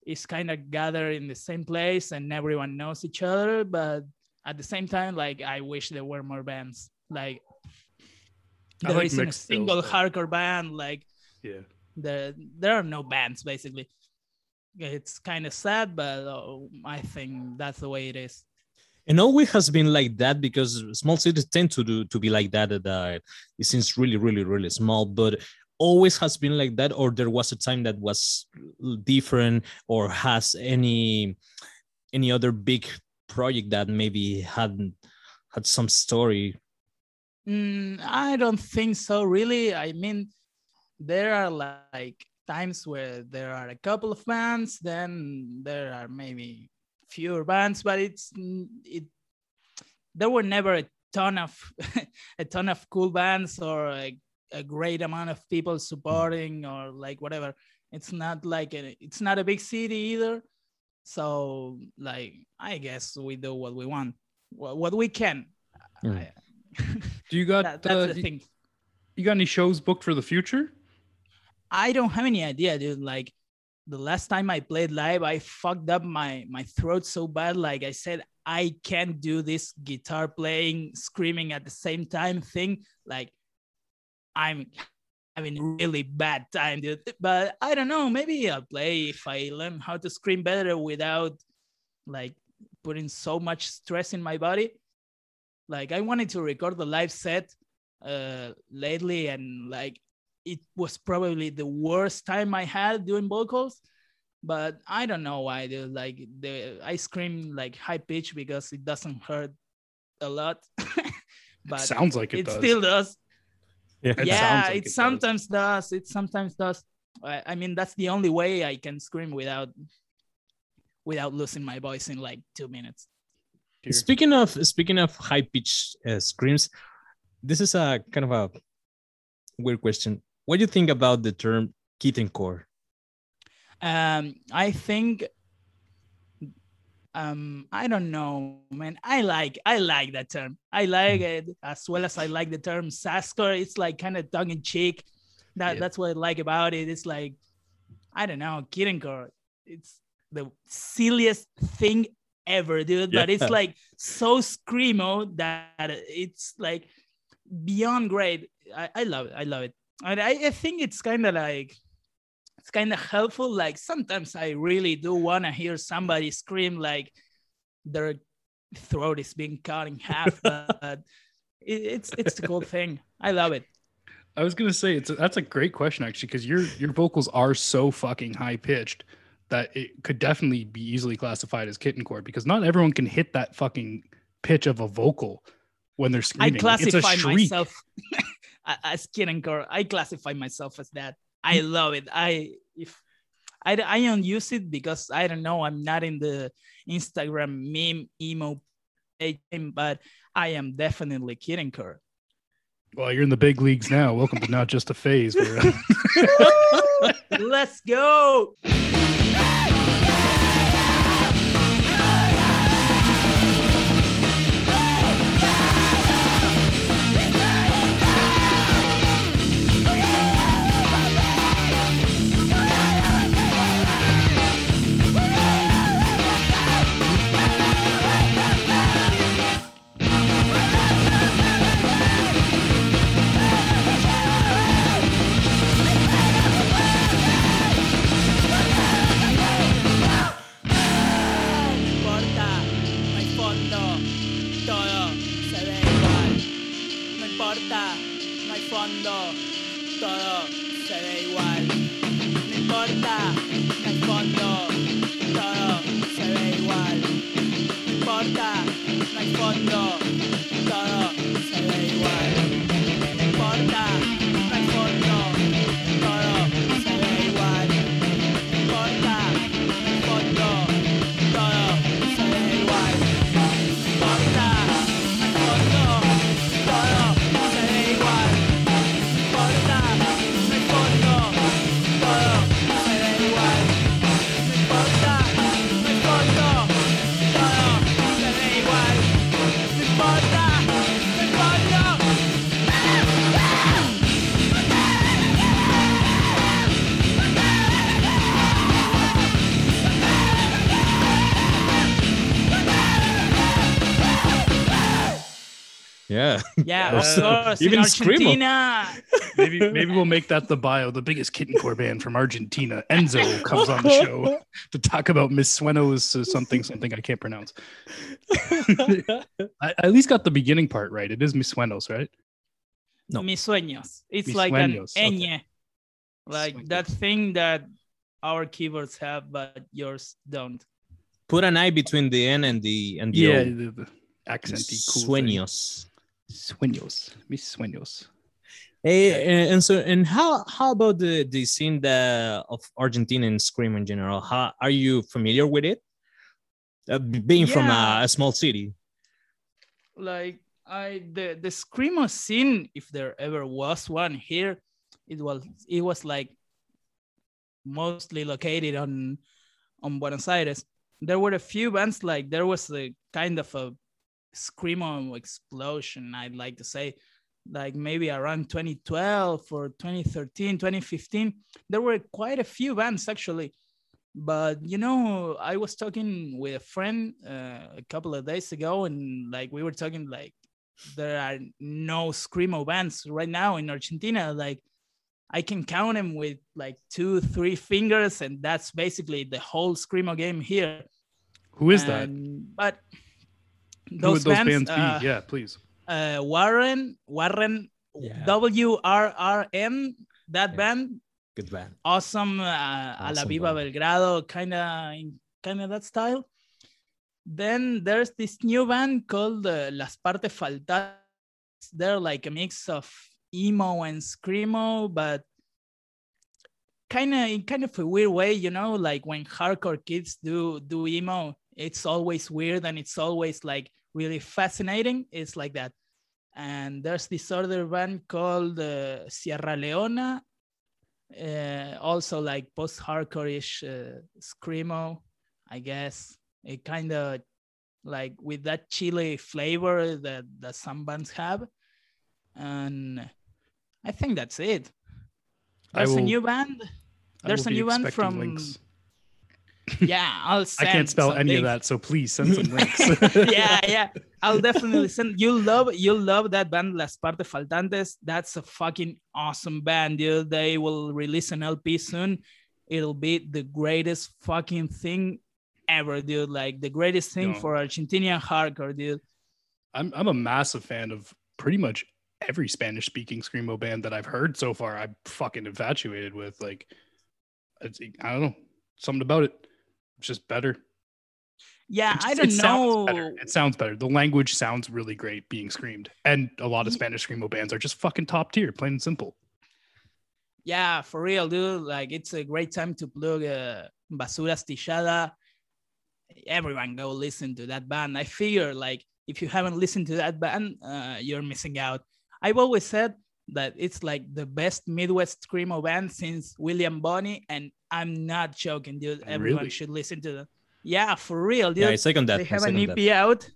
is kind of gathered in the same place and everyone knows each other. But at the same time, like I wish there were more bands. Like I there like isn't a single but- hardcore band. Like Yeah. there there are no bands basically it's kind of sad but uh, i think that's the way it is and always has been like that because small cities tend to do to be like that that it seems really really really small but always has been like that or there was a time that was different or has any any other big project that maybe had had some story? Mm, i don't think so really. I mean there are like times where there are a couple of bands then there are maybe fewer bands but it's mm, it there were never a ton of a ton of cool bands or a, a great amount of people supporting or like whatever. It's not like a, it's not a big city either so like i guess we do what we want what, what we can Mm. Do you got that, that's uh, the you, thing you got any shows booked for the future? I don't have any idea, dude. Like the last time I played live, I fucked up my my throat so bad. Like I said, I can't do this guitar playing, screaming at the same time thing. Like I'm having a really bad time, dude. But I don't know. Maybe I'll play if I learn how to scream better without like putting so much stress in my body. Like I wanted to record the live set uh lately and like it was probably the worst time I had doing vocals. But I don't know why. Dude. Like the I scream like high pitch because it doesn't hurt a lot. but Sounds like it, it, does. still does. Yeah It yeah, like it, it sometimes does. It sometimes does. I, I mean, that's the only way I can scream without without losing my voice in like two minutes. Here. Speaking of speaking of high pitched uh, screams, this is a kind of a weird question. What do you think about the term kitten core? Um, I think um I don't know, man. I like I like that term. I like it as well as I like the term sasscore. It's like kind of tongue in cheek. That Yeah. that's what I like about it. It's like I don't know, kittencore. It's the silliest thing ever, dude. But it's like so screamo that it's like beyond great. I, I love it. I love it. And I, I think it's kind of like it's kind of helpful. Like sometimes I really do want to hear somebody scream like their throat is being cut in half. but it, it's it's a cool thing. I love it. I was gonna say it's a, that's a great question actually because your your vocals are so fucking high pitched that it could definitely be easily classified as kitten core because not everyone can hit that fucking pitch of a vocal when they're I screaming. A classify myself as kitten kittencore. I classify myself as that. I love it. I if I, I don't use it because I don't know. I'm not in the Instagram meme emo page, but I am definitely kittencore. Well, you're in the big leagues now. Welcome to not just a phase. Uh, Let's go. Yeah. Yeah, of Uh, course. even. Argentina. Maybe maybe we'll make that the bio. The biggest kitten core band from Argentina, Enzo, comes on the show to talk about Miss Suenos uh, something something I can't pronounce. I, I at least got the beginning part right. It is Miss Suenos, right? No. Mis sueños. It's Mis like sueños, an okay. ñ, like Sueños. that thing that our keyboards have, but yours don't. Put an I between the N and the and the Yeah, O. the, the accenty cool thing. Sueños. Sueños, Mis Sueños. Hey, and, and so and how how about the the scene the, of Argentina and scream in general? How are you familiar with it? Uh, b- being from a, a small city. Like I the the screamo scene, if there ever was one here, it was it was like mostly located on on Buenos Aires. There were a few bands like there was a kind of a screamo explosion, I'd like to say, like maybe around 2012 or 2013, 2015. There were quite a few bands actually. But you know, I was talking with a friend uh, a couple of days ago, and like we were talking like there are no screamo bands right now in Argentina. Like I can count them with like two, three fingers, and that's basically the whole screamo game here. Who is that? But Who those, would those bands, bands, uh, be? Yeah, please. uh, Warren, Warren, Yeah. W R R N, that Yeah. band, Good band. awesome, uh, a la Viva band. Belgrado, kind of, kind of that style. Then there's this new band called uh, Las Partes Faltantes. They're like a mix of emo and screamo, but kind of in kind of a weird way, you know, like when hardcore kids do do emo, it's always weird and it's always like really fascinating. It's like that. And there's this other band called uh, Sierra Leona, uh, also like post-hardcore-ish uh, screamo, I guess. It kind of like with that chili flavor that, that some bands have. And I think that's it. There's a new band. There's a new band from- links. Yeah, I'll send. I can't spell any of that, so please send some links. yeah, yeah. I'll definitely send. You love, you love that band, Las Partes Faltantes. That's a fucking awesome band, dude. They will release an LP soon. It'll be the greatest fucking thing ever, dude. Like the greatest thing No. for Argentinian hardcore, dude. I'm I'm a massive fan of pretty much every Spanish speaking screamo band that I've heard so far. I'm fucking infatuated with like it's, I don't know something about it. It's just better. Yeah, It I don't it sounds know. It sounds better. The language sounds really great being screamed, and a lot of Spanish screamo bands are just fucking top tier, plain and simple. Yeah, for real, dude. Like it's a great time to plug uh, Basura Astillada. Everyone go listen to that band. I figure like if you haven't listened to that band, uh, you're missing out. I've always said that it's like the best Midwest screamo band since William Bonney, and I'm not joking, dude. Everyone Really? should listen to them. Yeah, for real, dude. Yeah, I second that. they have an EP that. out.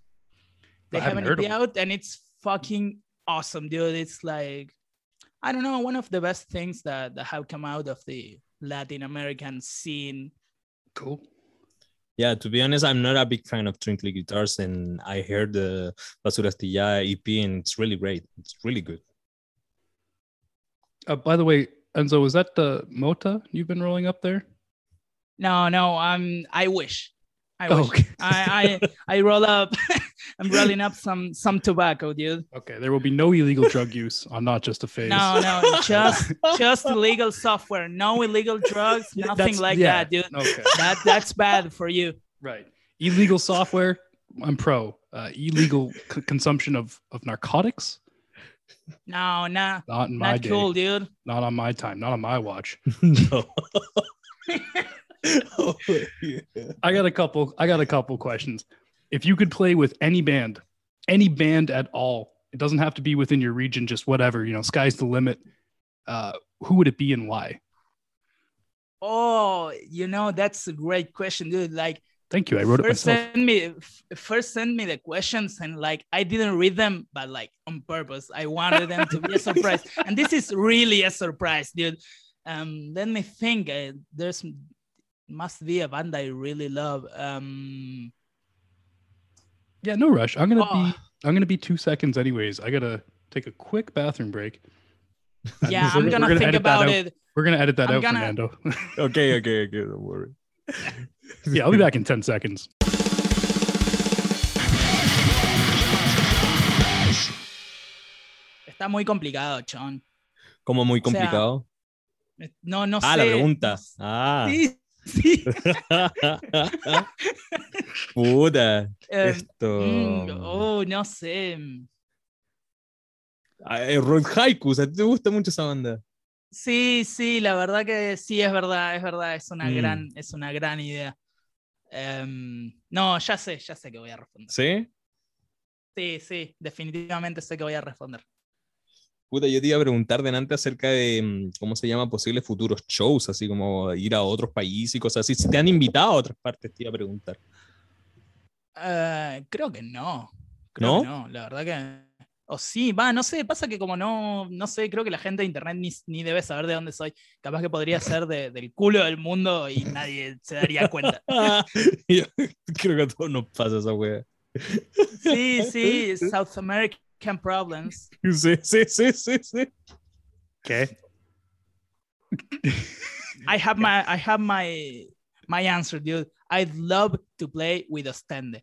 They I have haven't an EP out, and it's fucking awesome, dude. It's like I don't know, one of the best things that, that have come out of the Latin American scene. Cool. Yeah, to be honest, I'm not a big fan of Twinkly Guitars, and I heard the Basura Astillada EP, and it's really great. It's really good. Uh, by the way, Enzo, is that the Mota you've been rolling up there? No, no, um, I wish. I Oh, wish. okay. I, I I roll up. I'm rolling up some some tobacco, dude. Okay, there will be no illegal drug use on not just a phase. No, no, just just illegal software. No illegal drugs. Yeah, Nothing like yeah, that, dude. Okay, That that's bad for you. right. Illegal software. I'm pro. Uh, illegal c- consumption of of narcotics. No, nah, Not in my not day. cool, dude. Not on my time. Not on my watch. no. I got a couple. I got a couple questions. If you could play with any band, any band at all, it doesn't have to be within your region. Just whatever. You know, sky's the limit. Uh, who would it be and why? Oh, you know that's a great question, dude. Like Thank you. I wrote it first myself. send me first send me the questions and like I didn't read them, but like on purpose. I wanted them to be a surprise, and this is really a surprise, dude. Um, let me think. Uh, there's must be a band I really love. Um, Yeah, no rush. I'm gonna Oh. be I'm gonna be two seconds anyways. I gotta take a quick bathroom break. Yeah, We're- I'm gonna we're think edit that about out. it. We're gonna edit that I'm out, gonna- Fernando. Okay, okay, okay. Don't worry. Yeah, I'll be back in ten seconds. Está muy complicado, Chon. Como muy O sea, complicado. No, no ah, sé. la pregunta. Ah. Sí, sí. Puta. Eh, Esto. mm, oh, no sé. Ah, eh, Road Haikus, a ti te gusta mucho esa banda. Sí, sí, la verdad que sí, es verdad, es verdad, es una Mm. gran, es una gran idea. Em, no, ya sé, ya sé que voy a responder. ¿Sí? Sí, sí, definitivamente sé que voy a responder. Puta, yo te iba a preguntar delante acerca de, mm, ¿cómo se llama? Posibles futuros shows, así como ir a otros países y cosas así. Si te han invitado a otras partes, te iba a preguntar. Eh, creo que no. Creo ¿No? que no, la verdad que. O sí, va, no sé, pasa que como no, no sé, creo que la gente de internet ni, ni debe saber de dónde soy. Capaz que podría ser de- del culo del mundo y nadie se daría cuenta. Yo creo que a todos nos pasa esa wea. Sí, sí, South American problems. Sí, sí, sí, sí, sí. Okay. I have my I have my my answer, dude. I'd love to play with Ostende.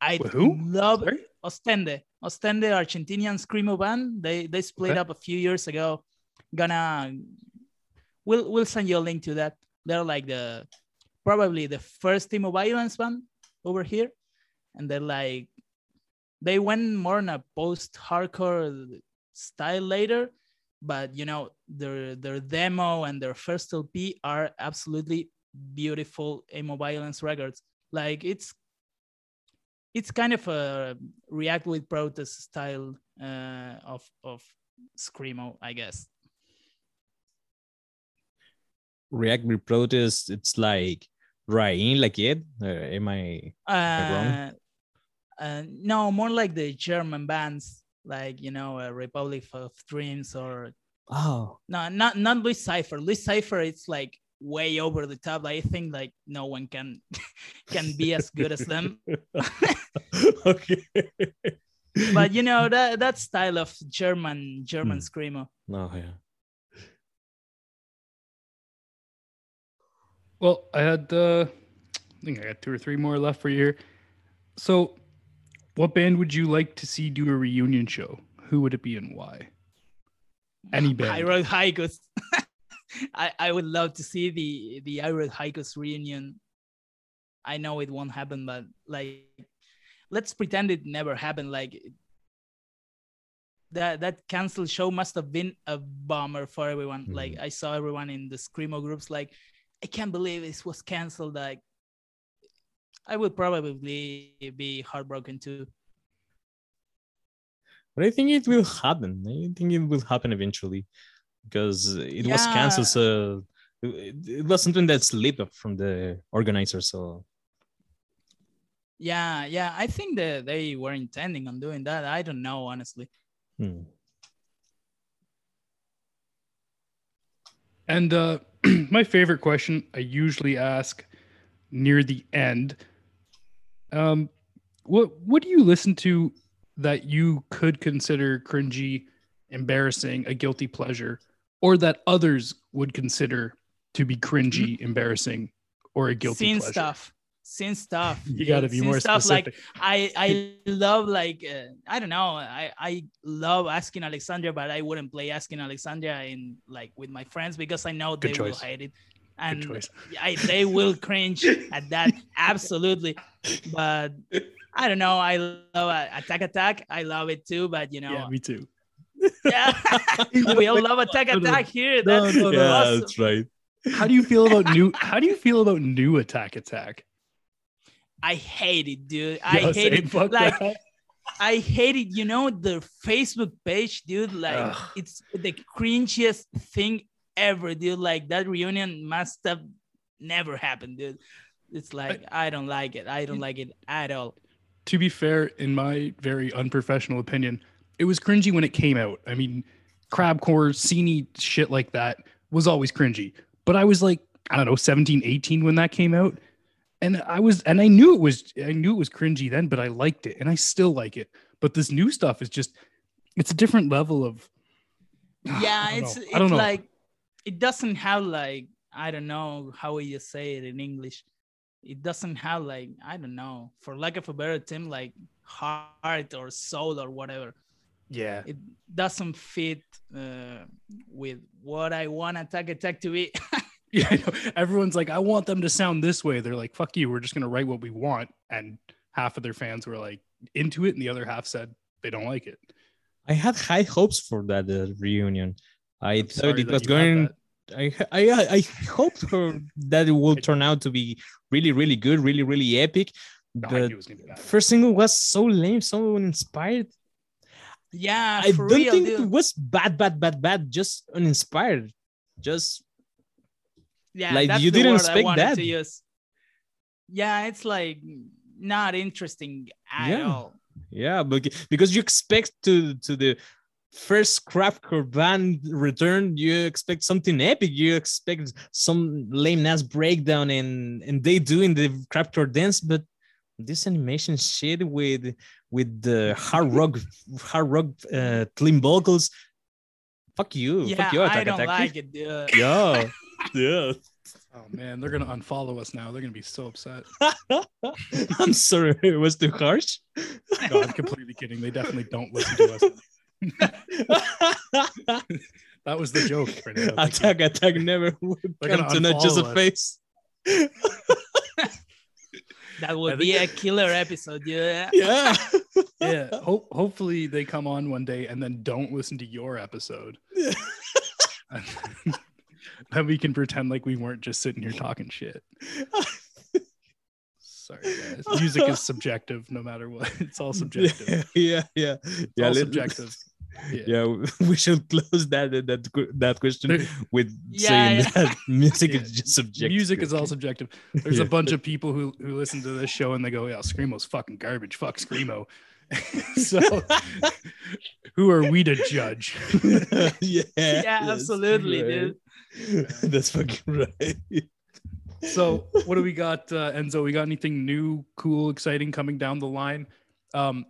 I With who? love Sorry? Ostende. Ostende, Argentinian screamo band. They they split Okay. up a few years ago. Gonna we'll we'll send you a link to that. They're like the probably the first emo violence band over here, and they're like they went more in a post-hardcore style later, but you know their their demo and their first LP are absolutely beautiful emo violence records. Like it's it's kind of a react with protest style uh, of of screamo, I guess. React with Protest, it's like Raein, like it. Uh, am I? I wrong? Uh, uh, no, more like the German bands, like you know, uh, Republic of Dreams or Oh, no, not not Louis Cipher. Louis Cipher, it's like way over the top. I think like no one can can be as good as them. okay. But you know that that style of German German Hmm. screamo. no, yeah. Well, I had uh, I think I got two or three more left for you here. So, what band would you like to see do a reunion show? Who would it be and why? Any band. I band. wrote haikus. I, I would love to see the the I wrote haikus reunion. I know it won't happen, but like let's pretend it never happened. Like that that canceled show must have been a bummer for everyone. Hmm. Like I saw everyone in the screamo groups like I can't believe this was canceled. Like I would probably be heartbroken too. But I think it will happen. I think it will happen eventually because it was canceled. So it, it was something that slipped up from the organizer. So Yeah, yeah. I think that they were intending on doing that. I don't know, honestly. hmm. And uh, my favorite question I usually ask near the end. Um, what what do you listen to that you could consider cringy, embarrassing, a guilty pleasure, or that others would consider to be cringy, embarrassing, or a guilty Scene pleasure? stuff. Scene stuff. You got to be Scene more stuff. specific. Like I, I love like uh, I don't know. I, I love asking Alexandria, but I wouldn't play asking Alexandria in like with my friends because I know Good they will hate it, and choice. I, they will cringe at that absolutely. But I don't know. I love uh, Attack Attack. I love it too. But you know, yeah, me too. Yeah, we all love Attack No, no, Attack here. That's no, no. yeah, awesome. that's right. How do you feel about new? How do you feel about new Attack Attack? I hate it, dude. I Yeah, hate same, it. Like that. I hate it. You know the Facebook page, dude. Like Ugh. it's the cringiest thing ever, dude. Like that reunion must have never happened, dude. It's like I don't like it. I don't like it at all. to be fair, in my very unprofessional opinion, it was cringy when it came out. I mean, crabcore, sceney shit like that was always cringy. But I was like, I don't know, 17, 18 when that came out. and I was and I knew it was I knew it was cringy then, but I liked it and I still like it. But this new stuff is just it's a different level of yeah, it's know. it's I don't know. like it doesn't have like I don't know how you say it in English. It doesn't have like I don't know, for lack of a better term, like heart or soul or whatever. Yeah. It doesn't fit uh, with what I want Attack Attack to be. Yeah, I know. everyone's like, I want them to sound this way. They're like, fuck you, we're just gonna write what we want. And half of their fans were like into it, and the other half said they don't like it. I had high hopes for that uh, reunion. I I'm thought it was going. I I I hoped for that it will turn out to be really really good, really really epic. No, I The knew it was gonna be bad. first single was so lame, so uninspired. Yeah, I don't real, think dude. it was bad, bad, bad, bad. Just uninspired. Just yeah, like, you didn't expect that. To use. Yeah, it's like not interesting at Yeah. all. yeah, but because you expect to to the first crabcore band return, you expect something epic. You expect some lame ass breakdown, and and they do in the crabcore dance, but this animation shit with with the hard rock hard rock uh, clean vocals. Fuck you. Yeah, Fuck you, I don't Attack. like it, dude. Yeah. yeah. Oh man, they're gonna unfollow us now. They're gonna be so upset. I'm sorry, it was too harsh. No, I'm completely kidding. They definitely don't listen to us. That was the joke. Renee. I was like, attack, attack never would They're come gonna to not just a phase. That would be a killer episode, yeah. Yeah. yeah. Ho- hopefully they come on one day and then don't listen to your episode. And then we can pretend like we weren't just sitting here talking shit. Sorry, guys. Music is subjective, no matter what. It's all subjective. yeah, yeah, It's yeah. all subjective. Yeah. Yeah, we should close that that that question with Yeah, saying yeah. that music Yeah. is just subjective. Music is all subjective. There's Yeah. a bunch of people who who listen to this show and they go, "Yeah, screamo's fucking garbage. Fuck screamo." so, who are we to judge? yeah, Yeah, that's absolutely, right. dude. That's fucking right. so, what do we got, uh, Enzo? We got anything new, cool, exciting coming down the line? Um,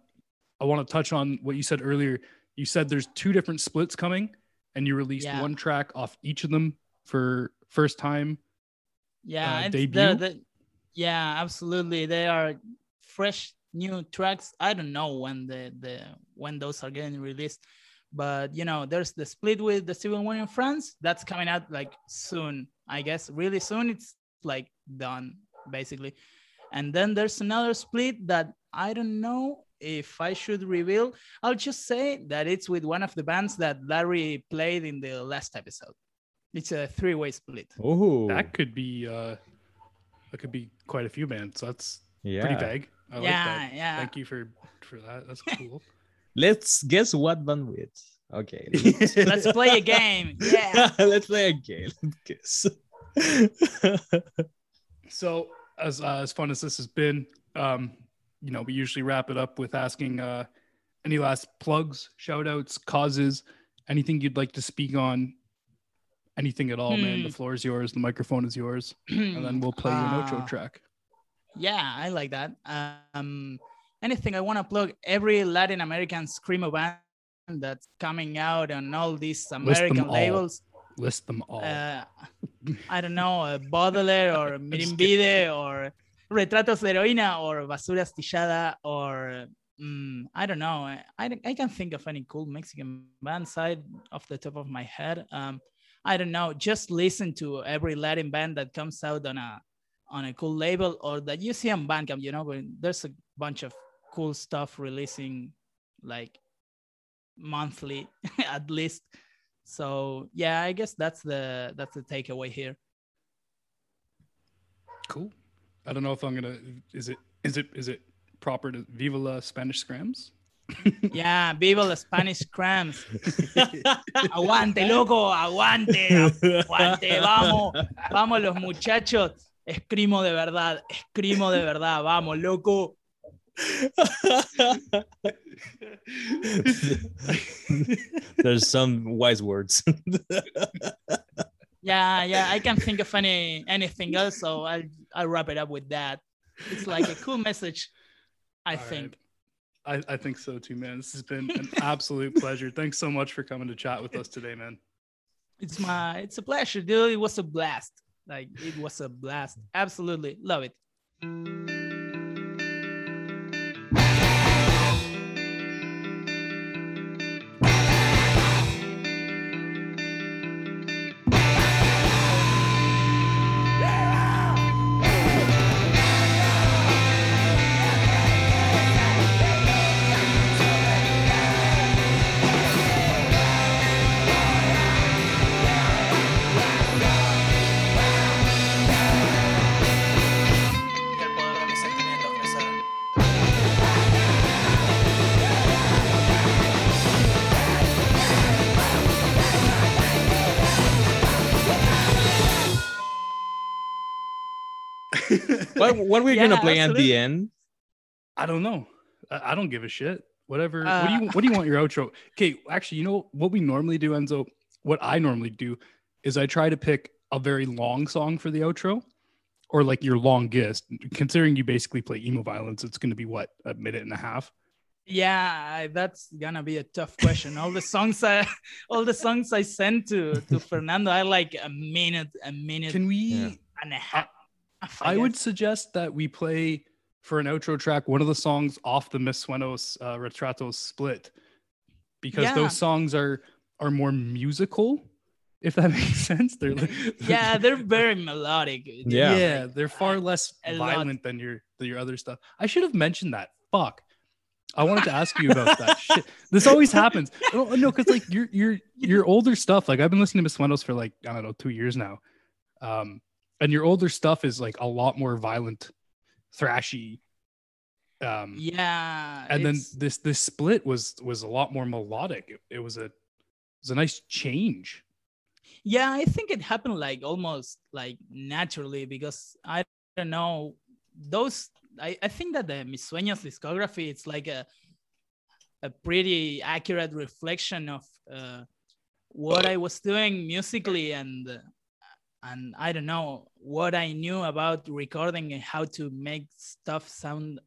I want to touch on what you said earlier. You said there's two different splits coming, and you released Yeah. one track off each of them for first time. Yeah, uh, debut? the, the, yeah, absolutely. They are fresh new tracks. I don't know when the the when those are getting released, but you know, there's the split with the Civil War in France. That's coming out like soon, I guess. Really soon. It's like done basically, and then there's another split that I don't know if I should reveal. I'll just say that it's with one of the bands that Larry played in the last episode. It's a three-way split. Oh, That could be uh, that could be quite a few bands. That's yeah. pretty vague. I like yeah, that. yeah. Thank you for for that. That's cool. Let's guess what band with. Okay. Let's play a game. Yeah. Let's play a game. Let's guess. So as uh, as fun as this has been, um, you know, we usually wrap it up with asking uh, any last plugs, shout outs, causes, anything you'd like to speak on, anything at all, man. The Hmm. floor is yours, the microphone is yours, and then we'll play you an outro Uh, track. Yeah, I like that. Um, anything I want to plug every Latin American screamo band that's coming out on all these American all. labels. List them all. Uh, I don't know, uh, Baudelaire or Mirimbide or Retratos de Heroína or Basura Astillada or mm, I don't know. I, I, can't think of any cool Mexican band side off the top of my head. Um, I don't know. Just listen to every Latin band that comes out on a on a cool label or that you see on Bandcamp. You know, but there's a bunch of cool stuff releasing like monthly at least. So yeah, I guess that's the that's the takeaway here. cool. I don't know if I'm gonna. Is it is it is it proper to Viva la Spanish Skramz? Yeah, viva los Spanish Skramz. Aguante, loco, aguante, aguante, vamos, vamos los muchachos. Escrimo de verdad, escrimo de verdad, vamos, loco. There's some wise words. yeah, yeah. I can't think of any anything else, so I'll I'll wrap it up with that. It's like a cool message, I All right. think. I, I think so too, man. This has been an absolute pleasure. Thanks so much for coming to chat with us today, man. It's my it's a pleasure, dude. It was a blast. Like it was a blast. Absolutely love it. What, what we're Yeah, gonna play at absolutely. the end? I don't know. I, I don't give a shit. Whatever. what Uh, do you What do you want your outro? Okay, actually, you know what we normally do, Enzo. What I normally do is I try to pick a very long song for the outro, or like your longest. Considering you basically play emo violence, it's going to be what a minute and a half. Yeah, that's gonna be a tough question. All the songs I all the songs I sent to to Fernando I like a minute, a minute Can we? Yeah. and a half. I would suggest that we play for an outro track one of the songs off the Mis Sueños uh, Retratos split, because Yeah. those songs are are more musical. If that makes sense, they're Yeah, they're very melodic. Yeah. yeah, they're far less a lot. violent than your than your other stuff. I should have mentioned that. Fuck. I wanted to ask you about that shit. This always happens. No, no, because like your your your older stuff, like I've been listening to Mis Sueños for like I don't know two years now, um, and your older stuff is like a lot more violent, thrashy. Um, Yeah, and then this this split was was a lot more melodic. It, it was a it was a nice change. yeah, I think it happened like almost like naturally because I don't know those. I, I think that the Mis Sueños discography it's like a a pretty accurate reflection of uh, what I was doing musically and uh, and I don't know what I knew about recording and how to make stuff sound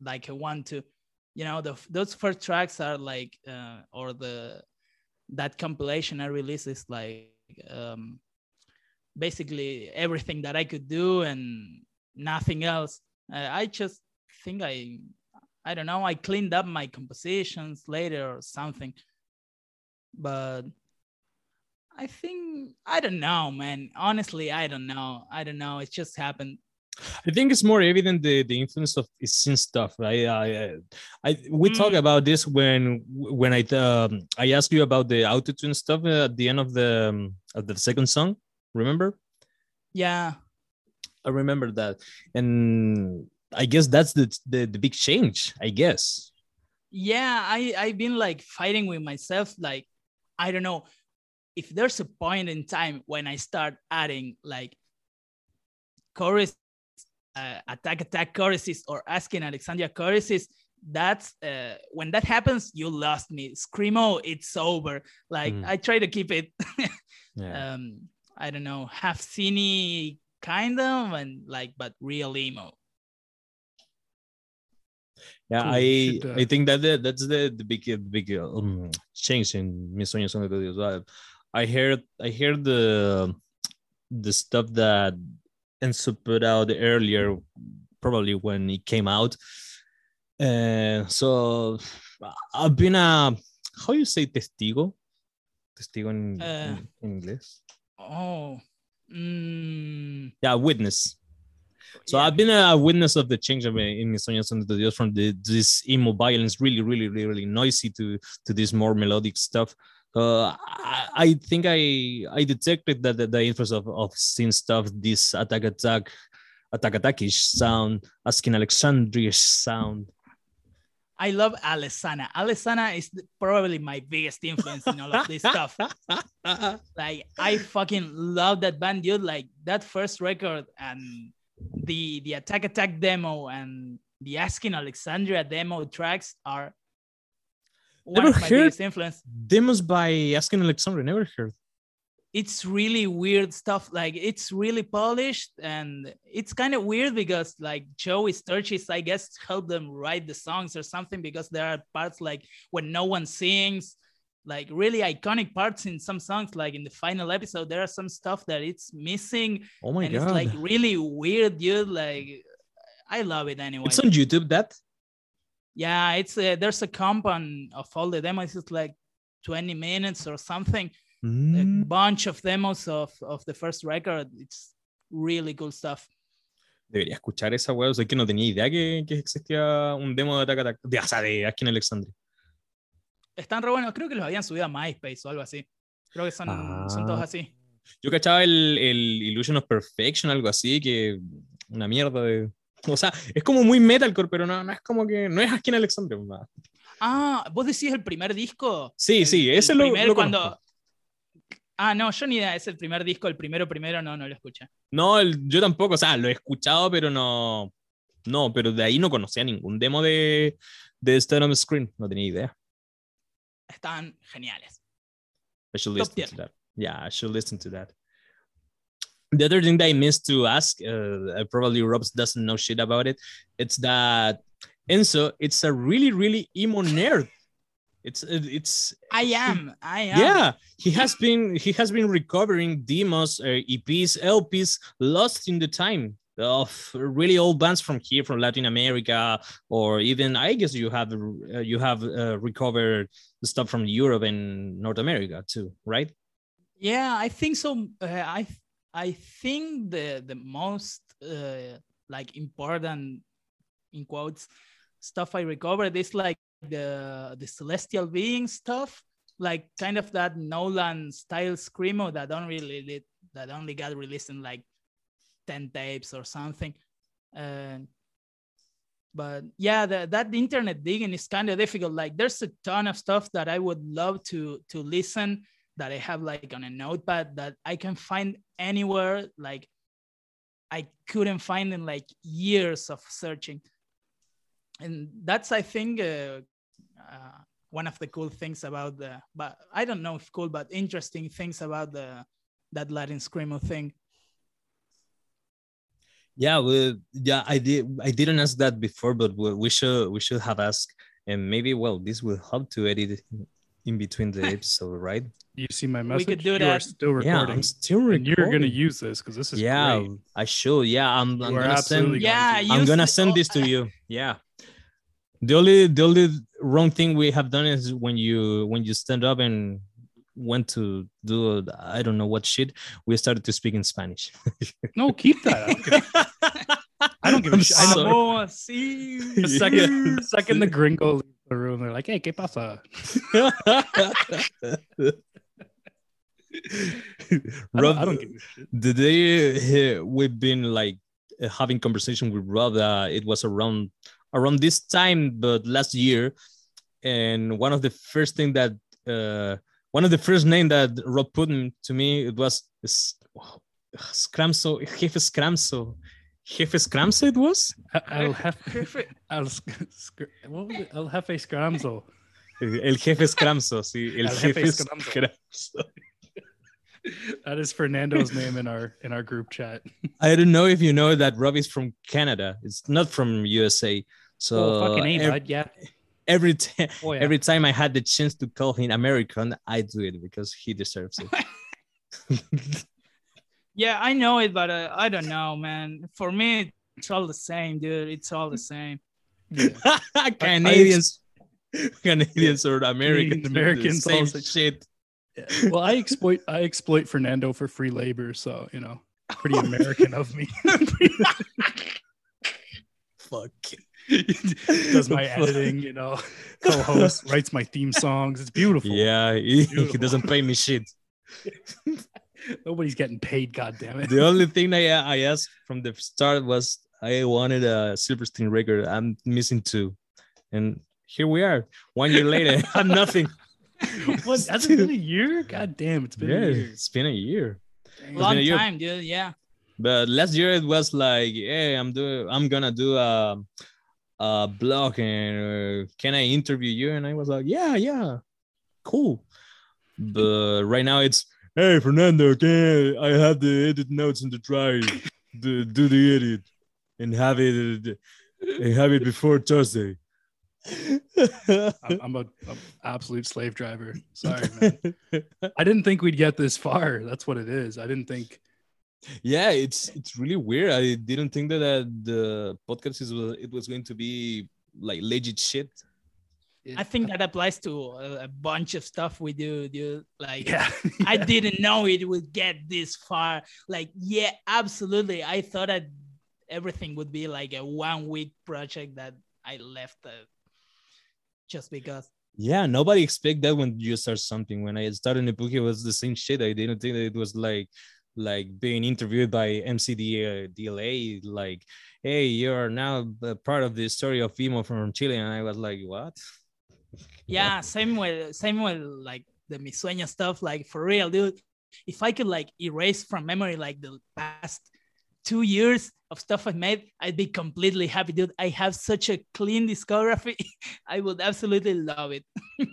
like I want to. You know, the those first tracks are like uh, or the that compilation I released is like um, basically everything that I could do and nothing else. Uh, I just think I, I don't know, I cleaned up my compositions later or something, but I think I don't know, man. Honestly, I don't know. I don't know. It just happened. I think it's more evident the, the influence of scene stuff. I, I, I we talk Mm. about this when when I um, I asked you about the autotune stuff at the end of the um, of the second song. Remember? Yeah, I remember that, and I guess that's the the, the big change. I guess. yeah. I I've been like fighting with myself. Like I don't know if there's a point in time when I start adding like chorus, uh, attack attack choruses or asking Alexandria choruses. That's uh, when that happens, you lost me. Screamo, it's over. Like Mm. I try to keep it. Yeah. um, I don't know, half cine kind of, and like, but real emo. Yeah, Cool. I should, uh, I think that the, that's the the big uh, big uh, um, change in Mis Sueños Son de Dios. I, heard I heard the the stuff that Enzo put out earlier, probably when it came out. Uh, so I've been a how you say testigo, testigo in, Uh, in, English. Oh, mm, Yeah, witness. So yeah. I've been a witness of the change of, in Mis Sueños Son de Dios from the, this emo violence, really, really, really, really noisy to to this more melodic stuff. Uh, I, I think I I detected that the, the influence of of scene stuff, this attack attack, attack attackish sound, Asking Alexandria sound. I love Alesana. Alesana is probably my biggest influence in all of this stuff. Like I fucking love that band, dude. Like that first record and the the Attack Attack demo and the Asking Alexandria demo tracks are Never of my heard- biggest influence. Demos by Asking Alexandria, never heard. it's really weird stuff. Like it's really polished, and it's kind of weird because like Joey Sturgis, I guess, helped them write the songs or something because there are parts like when no one sings, like really iconic parts in some songs. Like in the final episode, there are some stuff that it's missing, Oh my and god. it's like really weird, dude. Like I love it anyway. it's on YouTube that? Yeah, it's uh, there's a comp on of all the demos. It's like 20 minutes or something. A Mm. bunch of demos of of the first record. It's really cool stuff. Debería escuchar esa weá. O sea, que no tenía idea que, que existía un demo de Attack Attack. De, o sea, de aquí en Alexandria. Están re buenos. Creo que los habían subido a MySpace o algo así. Creo que son, son todos Ah. así. Yo cachaba el, el Illusion of Perfection, algo así, que una mierda de. O sea, es como muy metalcore, pero no, no es como que. No es aquí en Alexandria. nada. Ah, vos decís el primer disco. Sí, El- sí, el ese lo, primer lo cuando. Ah, no, yo ni idea. Es el primer disco, el primero, primero, no, no lo escuché. No, el- yo tampoco, o sea, lo he escuchado, pero no. No, pero de ahí no conocía ningún demo de, de Stand on the Screen. No tenía idea. Están geniales. I should Top listen tier. to that. Yeah, I should listen to that. The other thing that I missed to ask, uh, probably Robs doesn't know shit about it. It's that Enzo, it's a really, really emo nerd. It's it's I am. I am. yeah. He has been he has been recovering demos, uh, EPs, LPs lost in the time of really old bands from here, from Latin America, or even I guess you have uh, you have uh, recovered stuff from Europe and North America too, right? Yeah, I think so. Uh, I I think the the most uh, like important in quotes stuff I recovered is like the the celestial being stuff, like kind of that Nolan style screamo that don't really that only got released in like ten tapes or something. Uh, but yeah, the, that internet digging is kind of difficult. Like, there's a ton of stuff that I would love to to listen that I have like on a notepad that I can find anywhere. Like I couldn't find in like years of searching. And that's I think uh, uh, one of the cool things about the, but I don't know if cool, but interesting things about the that Latin screamo thing. Yeah, well, yeah, I did. I didn't ask that before, but we we should we should have asked, and maybe well, this will help to edit in between the episode, right? You see my message? We could do You are that. still Yeah, recording. I'm still and you're gonna use this because this is yeah, great. I should. Yeah, I'm. I'm gonna absolutely send. going Yeah, to. I'm gonna send oh, this to you. Yeah. The only the only wrong thing we have done is when you when you stand up and went to do I don't know what shit, we started to speak in Spanish. No, keep that. I don't give a- I don't give a I'm shit. I know- sorry. Vamos, sí. The second, the second the gringo leaves the room, they're like, "Hey, qué pasa?" I Rob, don't, I don't give a shit. the day uh, we've been like uh, having conversation with Rob, uh, it was around around this time, but last year, and one of the first thing that uh, one of the first name that Rob put to me it was Scramso, Jefe Scramso, Jefe Scramso. It was I- I'll have, Jefe. I'll, sc- sc- what was it? I'll have a scramzo. El Jefe Scramso, sí, el El Jefe Jefe Scramso. Scramso. That is Fernando's name in our in our group chat. I don't know if you know that Rob is from Canada. It's not from USA. So oh, fucking a, ev- bud. Yeah. every time Oh, yeah. every time I had the chance to call him American, I do it because he deserves it. Yeah, I know it, but uh, I don't know, man. For me, it's all the same, dude. It's all the same. yeah. Canadians, Canadians or Americans, Americans same also- shit. Yeah. Well, I exploit I exploit Fernando for free labor, so you know, pretty American of me. Fuck. Does my editing, you know, co-host writes my theme songs. It's beautiful. Yeah, he, he doesn't pay me shit. Nobody's getting paid. God damn it. The only thing I I asked from the start was I wanted a Silverstein record. I'm missing two, and here we are. One year later, I'm nothing. What? Has it been a year? God damn, it's been yeah, a year. it's been a year. Long been a year. time, dude. Yeah. But last year it was like, hey, I'm doing, I'm gonna do a, a blog, and uh, can I interview you? And I was like, yeah, yeah, cool. But right now it's Hey, Fernando, can I have the edit notes in the drive? do, do the edit and have it and have it before Thursday. I'm, I'm a, a absolute slave driver. Sorry, man. I didn't think we'd get this far. That's what it is. I didn't think. yeah, it's it's really weird. I didn't think that uh, the podcast is it was going to be like legit shit. I think that applies to a, a bunch of stuff we do, dude. Like, Yeah. I didn't know it would get this far. Like, yeah, absolutely. I thought that everything would be like a one week project that I left uh, just because. Yeah, nobody expect that when you start something. When I started in the book, it was the same shit. I didn't think that it was like like being interviewed by MCD uh, DLA, like, hey, you're now a part of the story of emo from Chile. And I was like, what? Yeah, same with same with like the Mi Sueño stuff. Like for real, dude. If I could like erase from memory like the past two years of stuff I made, I'd be completely happy, dude. I have such a clean discography. I would absolutely love it.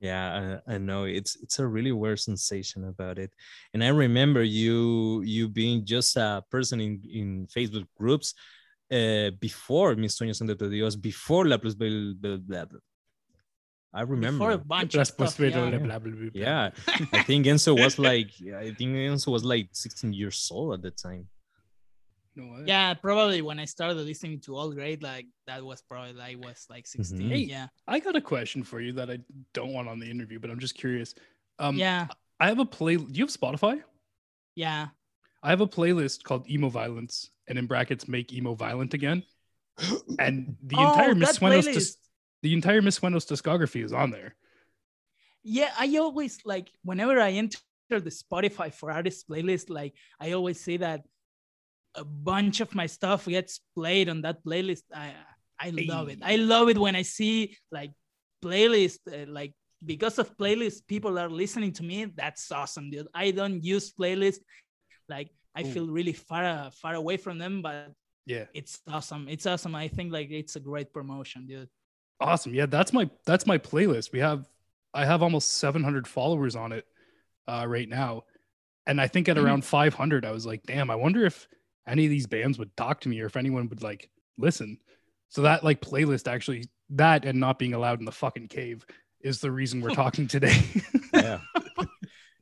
Yeah, I, I know it's it's a really weird sensation about it. And I remember you you being just a person in in Facebook groups uh, before Mis Sueños son de tu Dios, before La Plus Bel, Bel, blah, blah. I remember. For a bunch of Las stuff. postre- Yeah. blah, blah, blah, blah. Yeah, I think Enzo was like, I think Enzo was like 16 years old at the time. No way. Yeah, probably when I started listening to all grade, like that was probably I was like 16. Hey, Yeah. I got a question for you that I don't want on the interview, but I'm just curious. Um, yeah. I have a play. Do you have Spotify? Yeah. I have a playlist called Emo Violence, and in brackets, make emo violent again. And the Oh, entire Miss that Suenos, dis- the entire Mis Sueños discography is on there. Yeah, I always like whenever I enter the Spotify for artists playlist, like I always say that a bunch of my stuff gets played on that playlist. I I love it. I love it when I see like playlist uh, like because of playlists people are listening to me. That's awesome, dude. I don't use playlist like I Ooh. feel really far far away from them, but Yeah, it's awesome. It's awesome. I think like it's a great promotion, dude. awesome. Yeah, that's my that's my playlist. We have I have almost 700 followers on it uh, right now, and I think at Mhm. around 500, I was like, damn, I wonder if any of these bands would talk to me or if anyone would like listen. So that like playlist actually that and not being allowed in the fucking cave is the reason we're talking today. Yeah.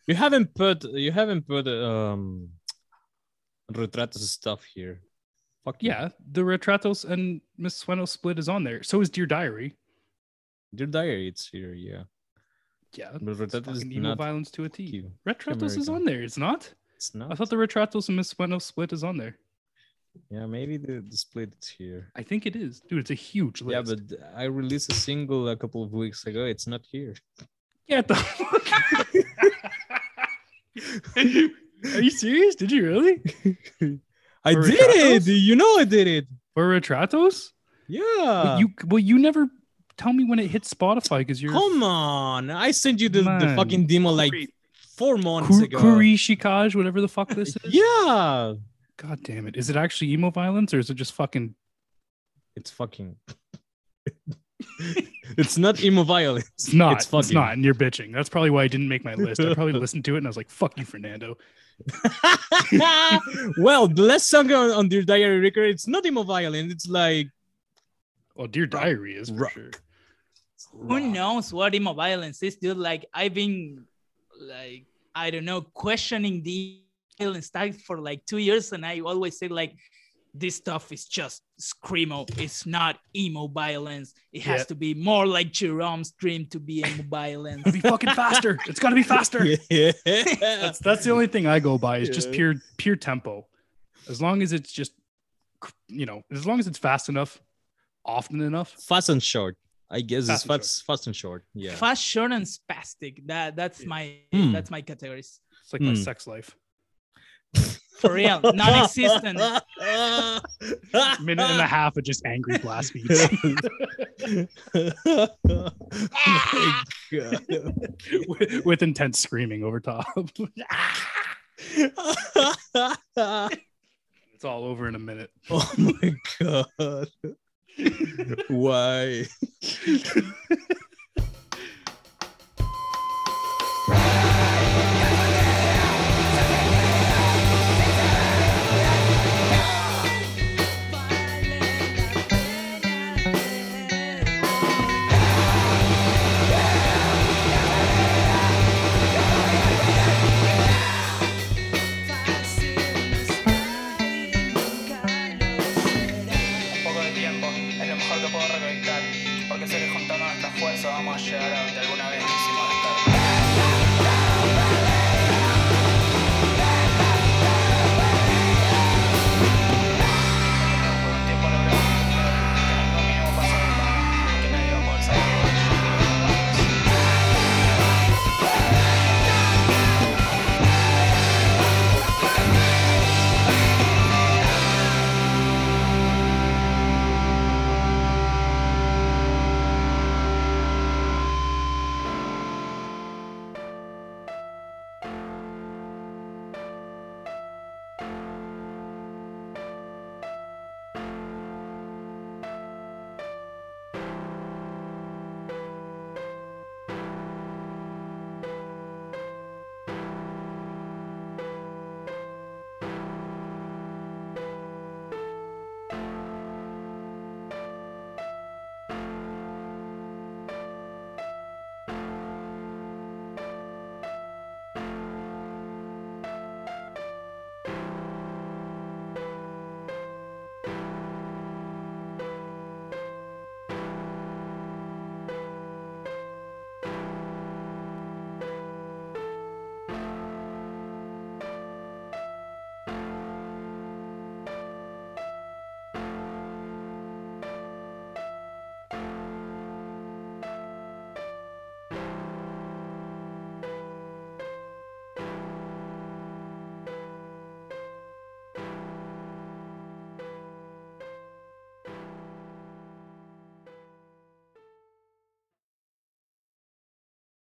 you haven't put you haven't put um retratos stuff here. Fuck yeah, the Retratos and Mis Sueños split is on there. So is Dear Diary. Dear diary, it's here. Yeah. Yeah, But Retratos is not violence to a T. you. Retratos is on there. It's not. It's not. I thought the Retratos and Mis Sueños split is on there. yeah, maybe the, the split is here. I think it is, dude. It's a huge list. Yeah, but I released a single a couple of weeks ago. It's not here. Get the fuck. Are you serious? Did you really? I For did Retratos? it. You know I did it. For Retratos? Yeah. But you well, you never tell me when it hits Spotify because you're Come on. I sent you the, the fucking demo like four months Ku- ago. Kuri Shikaj, whatever the fuck this is. Yeah. God damn it. Is it actually emo violence or is it just fucking It's fucking. it's not emo violence. it's not It's it's, fucking. not and you're bitching. That's probably why I didn't make my list. I probably listened to it and I was like, fuck you, Fernando. well, the last song on, on Dear Diary record, it's not emo violent. It's like Well, Dear Diary is for Rock. sure. who knows what emo violence is, dude? Like I've been like I don't know questioning the violence tag for like two years, and I always say like this stuff is just screamo. It's not emo violence. It has Yeah. to be more like Jeromes Dream to be emo violence. Be fucking faster. It's gotta be faster. yeah. That's that's the only thing I go by is just pure pure tempo. As long as it's just you know, as long as it's fast enough, often enough. fast and short. I guess Fast it's and fast, fast and short. Yeah. Fast, short, and spastic. That that's my Hmm. that's my categories. It's like my Hmm. sex life. For real, non-existent. Minute and a half of just angry blast beats oh my god. with, with intense screaming over top. it's all over in a minute. oh my god. Why?